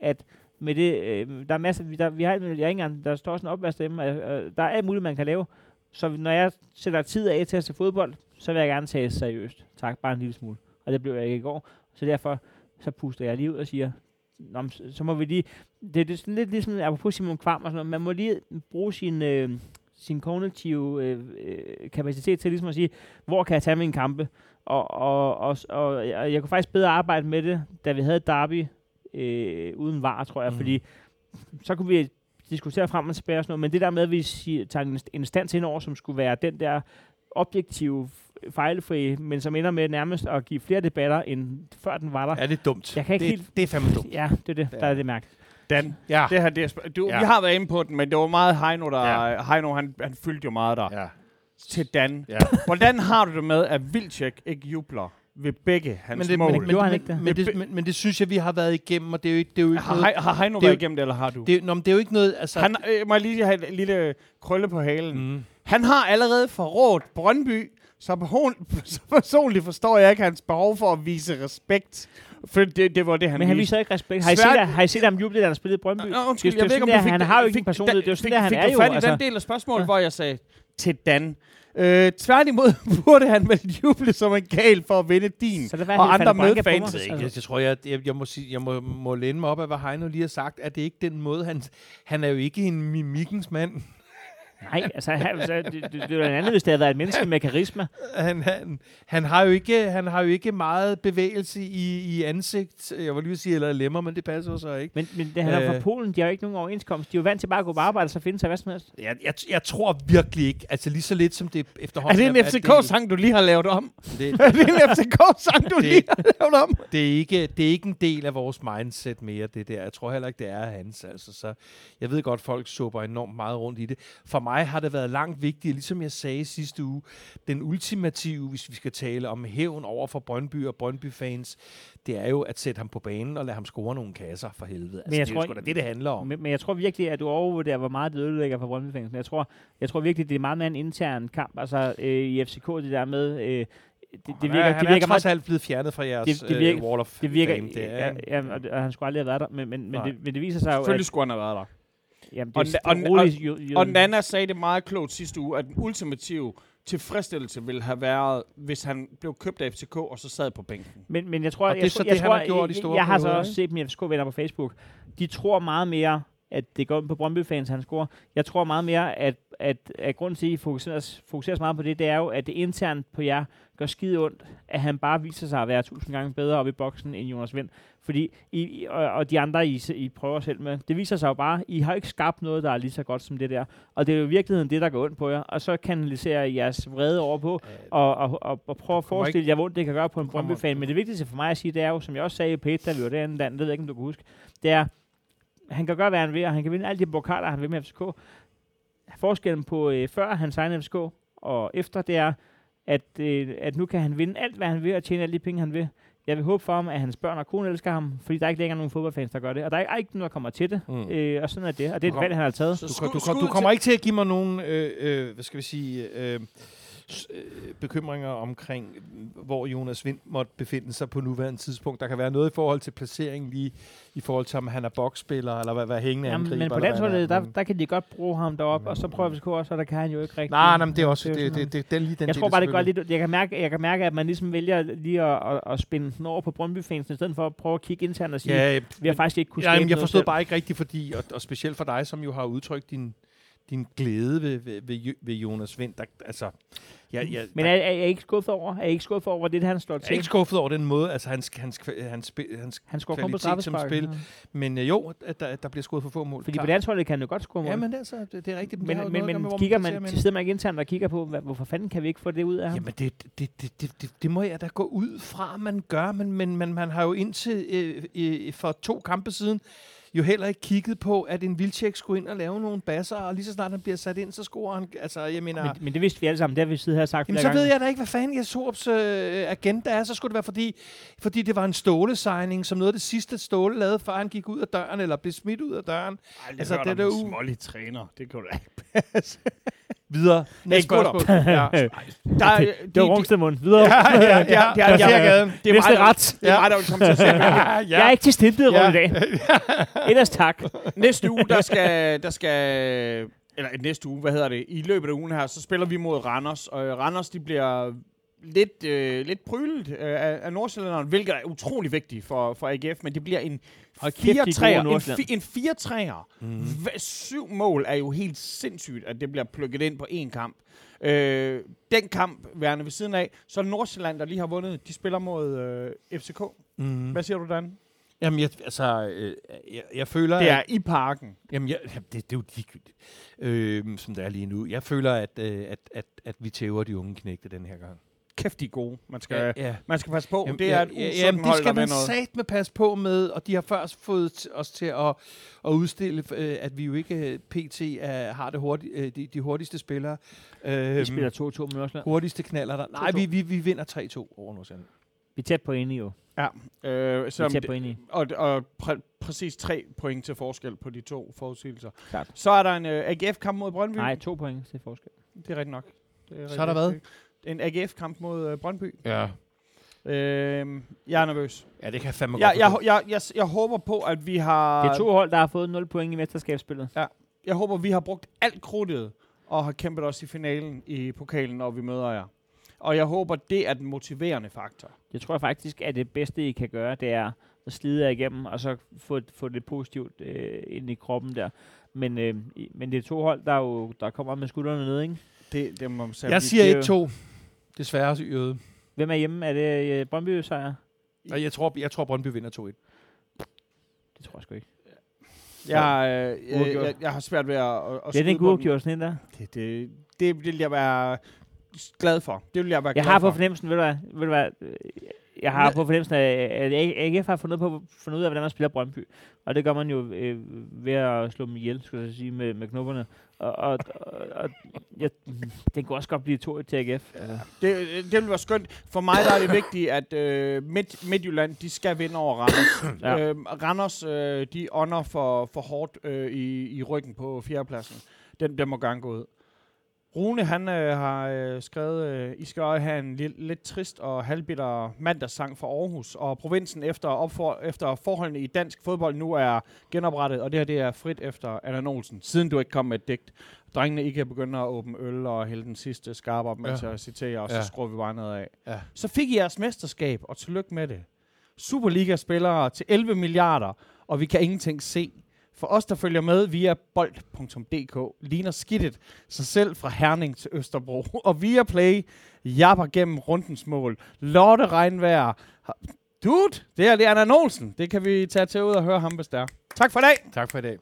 S3: at med det, øh, der er masser, vi, der, vi har, jeg, ikke engang, der står også en opvask derhjemme, øh, der er alt muligt, man kan lave. Så når jeg sætter tid af til at se fodbold, så vil jeg gerne tage seriøst. Tak, bare en lille smule. Og det blev jeg ikke i går. Så derfor, så puster jeg lige ud og siger, Nå, så, så må vi lige, det, det er sådan lidt ligesom, apropos Simon Kvam og sådan noget, man må lige bruge sin, øh, sin kognitive øh, øh, kapacitet til ligesom at sige, hvor kan jeg tage mine kampe? Og, og, og, og jeg, jeg kunne faktisk bedre arbejde med det, da vi havde Derby øh, uden var, tror jeg,
S4: Mm.
S3: fordi så kunne vi diskutere frem og tilbage og sådan noget, men det der med, at vi siger, tager en instans ind over, som skulle være den der objektive, fejlfri, men som ender med nærmest at give flere debatter, end før den var der.
S4: er det dumt.
S3: Jeg kan ikke
S4: det,
S3: helt-
S4: det er fandme dumt.
S3: Ja, det er det, der er det mærkeligt.
S2: Dan,
S4: Ja.
S2: det her, det er, sp- du,
S4: Ja.
S2: vi har været inde på den, men det var meget Heino, der...
S4: Ja.
S2: Heino, han, han fyldte jo meget der.
S4: ja.
S2: Til Dan.
S4: ja.
S2: Hvordan har du det med, at Vilcek ikke jubler ved begge hans
S4: Men det,
S2: mål?
S4: men, men,
S3: han ikke det?
S4: men, det, men, men det synes jeg, vi har været igennem, og det er jo ikke, det er jo ikke
S2: har,
S4: noget...
S2: Hei- har Heino
S4: det
S2: været
S4: jo-
S2: igennem det, eller har du?
S4: Det, nå, men det er jo ikke noget... Altså,
S2: Han, øh, må jeg lige have et lille krølle på halen.
S4: mm.
S2: Han har allerede forrådt Brøndby, så, behon, så personligt forstår jeg ikke hans behov for at vise respekt. For det, det var det, han
S3: Men han viser ikke respekt. Har I, set, har I set ham juble, da han spillede i Brøndby?
S2: Nå, undskyld,
S3: Det
S2: jeg ved ikke, om du
S3: der,
S2: fik
S3: han
S2: det-
S3: har jo ikke
S2: fik-
S3: en personlighed. Det er jo sådan
S2: fik,
S3: der, han
S2: fik
S3: er
S2: du
S3: jo.
S2: fat i
S3: altså.
S2: den del af spørgsmålet, hvor jeg sagde, til Dan. Øh, tværtimod burde han vel juble som en gal for at vinde din
S3: Så det var,
S2: og andre medfans.
S4: Jeg,
S3: Altså.
S4: jeg, jeg tror, jeg, jeg, jeg, må, sige, jeg må, må læne mig op af, hvad Heino lige har sagt, at det ikke den måde, han, han er jo ikke en mimikkens mand.
S3: Nej, altså, han, altså det, det, det, var en andet, hvis det havde været et menneske med karisma.
S4: Han, han, han, har jo ikke, han har jo ikke meget bevægelse i, i ansigt, jeg var lige vil sige, eller lemmer, men det passer jo så ikke.
S3: Men, men det, han er fra
S4: Øh.
S3: Polen, de har jo ikke nogen overenskomst. De er jo vant til bare at gå på arbejde, og så finde sig hvad som helst.
S4: Jeg, jeg, jeg tror virkelig ikke, altså lige så lidt som det
S2: Er
S4: efterhånden...
S2: det en FCK-sang, du lige har lavet om?
S4: Det,
S2: Er det en FCK-sang, du
S4: Det-
S2: lige har lavet om?
S4: det, er ikke, det er ikke en del af vores mindset mere, det der. Jeg tror heller ikke, det er hans. Altså, så jeg ved godt, folk supper enormt meget rundt i det. For mig har det været langt vigtigere, ligesom jeg sagde sidste uge, den ultimative, hvis vi skal tale om hævn over for Brøndby og Brøndby-fans, det er jo at sætte ham på banen og lade ham score nogle kasser for helvede. Altså,
S3: jeg
S4: det er
S3: tror
S4: jo sgu da det, det handler om.
S3: Men, men jeg tror virkelig, at du overvurderer, hvor meget det ødelægger for brøndby fans. Jeg tror, jeg tror virkelig, det er meget mere en intern kamp. Altså øh, i FCK, det der med... Øh, det, det
S4: Han
S3: virker,
S4: er,
S3: det
S4: han
S3: virker
S4: er trods alt blevet fjernet fra jeres
S3: Det- det virker-
S4: Wall of
S3: det virker,
S4: Fame. Det
S3: ja,
S4: er,
S3: ja, og, og han skulle aldrig have været der, men, men, men, det, men det viser sig jo, at
S2: Selvfølgelig skulle han have været der.
S3: Jamen, det,
S2: Og
S3: det,
S2: og-
S3: jo, jo,
S2: Og Nana sagde det meget klogt sidste uge, at den ultimative tilfredsstillelse ville have været, hvis han blev købt af FCK, og så sad på bænken.
S3: Men, men jeg tror,
S4: Og det er
S3: jeg,
S4: så
S3: tror,
S4: det,
S3: jeg,
S4: han
S3: tror,
S4: har gjort i
S3: jeg,
S4: store
S3: jeg har så også set mine FCK-venner på Facebook. De tror meget mere, at det går ind på Brøndby-fans, han scorer. Jeg tror meget mere, at, at, at grunden til, at I fokuserer, fokuserer så meget på det, det er jo, at det internt på jer gør skide ondt, at han bare viser sig at være tusind gange bedre oppe i boksen end Jonas Vind. Fordi I, og, og de andre, I, I prøver selv med, det viser sig jo bare, I har ikke skabt noget, der er lige så godt som det der. Og det er jo i virkeligheden det, der går ondt på jer. Og så kanaliserer I jeres vrede over på, og, og, og, og prøve at forestille jer, hvor ondt det kan gøre på en Brøndby-fan. Men det vigtigste for mig at sige, det er jo, som jeg også sagde i Pete, da vi var derinde, det ved jeg ikke, om du kan huske, det er, han kan gøre, hvad han vil, og han kan vinde alle de pokaler, han vil med FCK. Forskellen på øh, før han signede FCK og efter, det er, at, øh, at nu kan han vinde alt, hvad han vil, og tjene alle de penge, han vil. Jeg vil håbe for ham, at hans børn og kone elsker ham, fordi der er ikke længere nogen fodboldfans, der gør det. Og der er ikke nogen, der kommer til det.
S4: Mm.
S3: Øh, og sådan er det. Og det er et valg, han har taget.
S4: Du, du, du, du kommer ikke til at give mig nogen, øh, øh, hvad skal vi sige, øh, øh, bekymringer omkring, hvor Jonas Vind måtte befinde sig på nuværende tidspunkt. Der kan være noget i forhold til placering lige, i forhold til, om han er boksspiller, eller hvad, hvad hængende
S3: Jamen,
S4: angriber.
S3: men på landsholdet,
S4: er.
S3: der, der kan de godt bruge ham deroppe, og så prøver vi også, og der kan han jo ikke rigtig.
S4: Nej, nej, men det er også, det,
S3: sådan
S4: det, det, den lige den
S3: jeg tror bare, det gør lidt... Jeg kan, mærke, jeg kan mærke, at man ligesom vælger lige at, at, at spænde den over på Brøndby-fansen, i stedet for at prøve at kigge internt og sige,
S4: Ja,
S3: vi har faktisk ikke kunne
S4: ja, jamen, jeg forstod bare ikke rigtigt, fordi, og, og specielt for dig, som jo har udtrykt din, din glæde ved, ved, ved, ved Jonas Vind, der, altså, jeg, jeg,
S3: Men er, er, jeg ikke skuffet over? Er jeg ikke skuffet over, hvor det, han slår
S4: jeg er
S3: til?
S4: ikke skuffet over den måde, altså hans, hans, hans, hans, hans kvalitet som spil.
S3: Ja.
S4: Men øh, jo, at der, der bliver skudt for få mål.
S3: Fordi
S4: Klart.
S3: på landsholdet kan han jo godt score mål.
S4: Ja, men det er, så, det, det er rigtigt.
S3: men, men,
S4: gøre med,
S3: men
S4: hvor
S3: kigger
S4: placerer
S3: man, sidder man ikke internt og kigger på, hvad, hvorfor fanden kan vi ikke få det ud af ham?
S4: Jamen, det, det, det, det, det, det må jeg da gå ud fra, man gør, men, men, men man har jo indtil øh, øh, for to kampe siden jo heller ikke kigget på, at en Vilcek skulle ind og lave nogle basser, og lige så snart han bliver sat ind, så scorer han. Altså, jeg mener...
S3: men, men det vidste vi alle sammen, det har vi siddet her og sagt
S4: Jamen,
S3: flere
S4: så
S3: gange.
S4: ved jeg da ikke, hvad fanden Jessops øh, agenda er. Så skulle det være, fordi, fordi det var en Ståle-signing, som noget af det sidste Ståle lavede, før han gik ud af døren, eller blev smidt ud af døren.
S2: Aldrig
S4: Altså,
S2: hørt
S4: det er
S2: en
S4: jo-
S2: smålig træner. Det kan du da ikke.
S4: Videre. Næste spørgsmål. ja.
S2: Der, er-
S3: Det var Rungstemund. Videre.
S4: ja, ja, ja,
S2: det er- det er-
S4: ja,
S2: det er-
S3: Næste ret.
S2: Det er mig, der vil komme til at
S4: ja,
S3: Jeg er ikke til stiltet
S4: Ja.
S3: ja. i dag. Ellers tak.
S2: Næste uge, der skal, der skal... Eller næste uge, hvad hedder det? I løbet af ugen her, så spiller vi mod Randers. Og øh, Randers, de bliver lidt, øh, lidt prylet øh, af, af Nordsjællanderen, hvilket er utrolig vigtigt for, for AGF, men det bliver en
S3: Hold kæft, de er gode
S2: 4-3'er. En, fi, en 4-3'er.
S4: Mhm.
S2: Hva- Syv mål er jo helt sindssygt, at det bliver plukket ind på én kamp. Øh, den kamp, værende ved siden af, så Nordsjælland, der lige har vundet. De spiller mod øh, FCK.
S4: Mm.
S2: Hvad siger du, Dan?
S4: Jamen, jeg, altså, øh, jeg, jeg føler...
S2: Det
S4: at-
S2: er i parken.
S4: Jamen, jeg, jamen det, det er jo ligegyldigt, øh, som det er lige nu. Jeg føler, at, øh, at, at, at vi tæver de unge knægte den her gang.
S2: Kæft, de er gode. Man skal,
S4: ja.
S2: man skal passe på.
S4: Jamen,
S2: det er et
S4: ja, jamen, det
S2: hold,
S4: skal man sat med passe på med, og de har først fået os til at, at udstille, øh, at vi jo ikke øh, pt. Er, har det hurtigt, øh, de, de hurtigste spillere. Øh,
S3: Vi spiller 2-2 med Nordsjælland.
S4: hurtigste knaller der. Nej,
S3: 2-2.
S4: vi, vi, vi vinder 3-2 over Nordsjælland.
S3: Vi er tæt på enige jo.
S2: Ja, øh,
S3: Vi
S2: som
S3: er tæt på enige.
S2: og, og præ- præcis tre point til forskel på de to forudsigelser.
S3: Klart.
S2: Så er der en øh, AGF-kamp mod Brøndby.
S3: Nej, to point til forskel.
S2: Det er rigtigt nok. Det er
S4: Så er der hvad?
S2: En AGF-kamp mod øh, Brøndby.
S4: Ja.
S2: Øh, jeg er nervøs.
S4: Ja, det kan jeg fandme
S2: Jeg,
S4: godt
S2: jeg,
S4: forstå.
S2: jeg, jeg, jeg håber på, at vi har...
S3: Det er to hold, der har fået 0 point i mesterskabsspillet.
S2: Jeg håber, vi har brugt alt krudtet og har kæmpet os i finalen i pokalen, når vi møder jer. Og jeg håber, det er den motiverende faktor.
S3: Jeg tror faktisk, at det bedste, I kan gøre, det er at slide jer igennem, og så få, få det positivt øh, ind i kroppen der. Men, øh, men det er to hold, der, jo, der kommer med skuldrene ned, ikke?
S2: Det, det må man sige.
S4: Jeg siger
S3: er
S4: 1-2. Desværre, Jøde.
S3: Hvem er hjemme? Er det øh, Brøndby sejr?
S4: Og jeg tror, jeg tror Brøndby vinder 2-1.
S3: Det tror jeg sgu ikke.
S2: Jeg, øh, jeg, jeg, jeg har svært ved at, at,
S3: Det er den
S2: den.
S3: uafgjort sådan en der.
S2: Det, det, det vil jeg være glad for. Det vil jeg være
S3: Jeg
S2: glad
S3: har
S2: for.
S3: på fornemmelsen, ved du hvad, ved du hvad øh, jeg har på fornemmelsen, at at AGF har fundet, på, fundet ud af, hvordan man spiller Brøndby. Og det gør man jo øh, ved at slå dem ihjel, skulle jeg sige, med, med knopperne. Og, og, og, og ja, den kunne også godt blive 2 til AGF. Altså.
S2: Det, det vil være skønt. For mig der er det vigtigt, at øh, Midt, Midtjylland, de skal vinde over Randers.
S3: Ja.
S2: ja. øh, Randers, øh, de ånder for, for hårdt øh, i, i ryggen på fjerdepladsen. Den, den må gerne gå ud. Rune, han øh, har øh, skrevet, øh, I skal have en lidt, lidt trist og halvbitter mandagssang fra Aarhus, og provinsen efter, opfor, efter forholdene i dansk fodbold nu er genoprettet, og det her det er frit efter Allan Olsen, siden du ikke kom med et digt. Drengene ikke kan begynde at åbne øl og hælde den sidste skarpe op, mens
S4: Ja.
S2: ja. jeg citerer, og
S4: Ja.
S2: så skruer vi bare noget af.
S4: Ja.
S2: Så fik I jeres mesterskab, og tillykke med det. Superliga-spillere til 11 milliarder, og vi kan ingenting se. For os, der følger med via bold.dk, ligner skidtet sig selv fra Herning til Østerbro. Og via Play japper gennem rundens mål. Lotte regnvejr. Dude, det er det er Anna Olsen. Det kan vi tage til ud og høre ham, hvis der. Tak for i dag.
S4: Tak for i dag.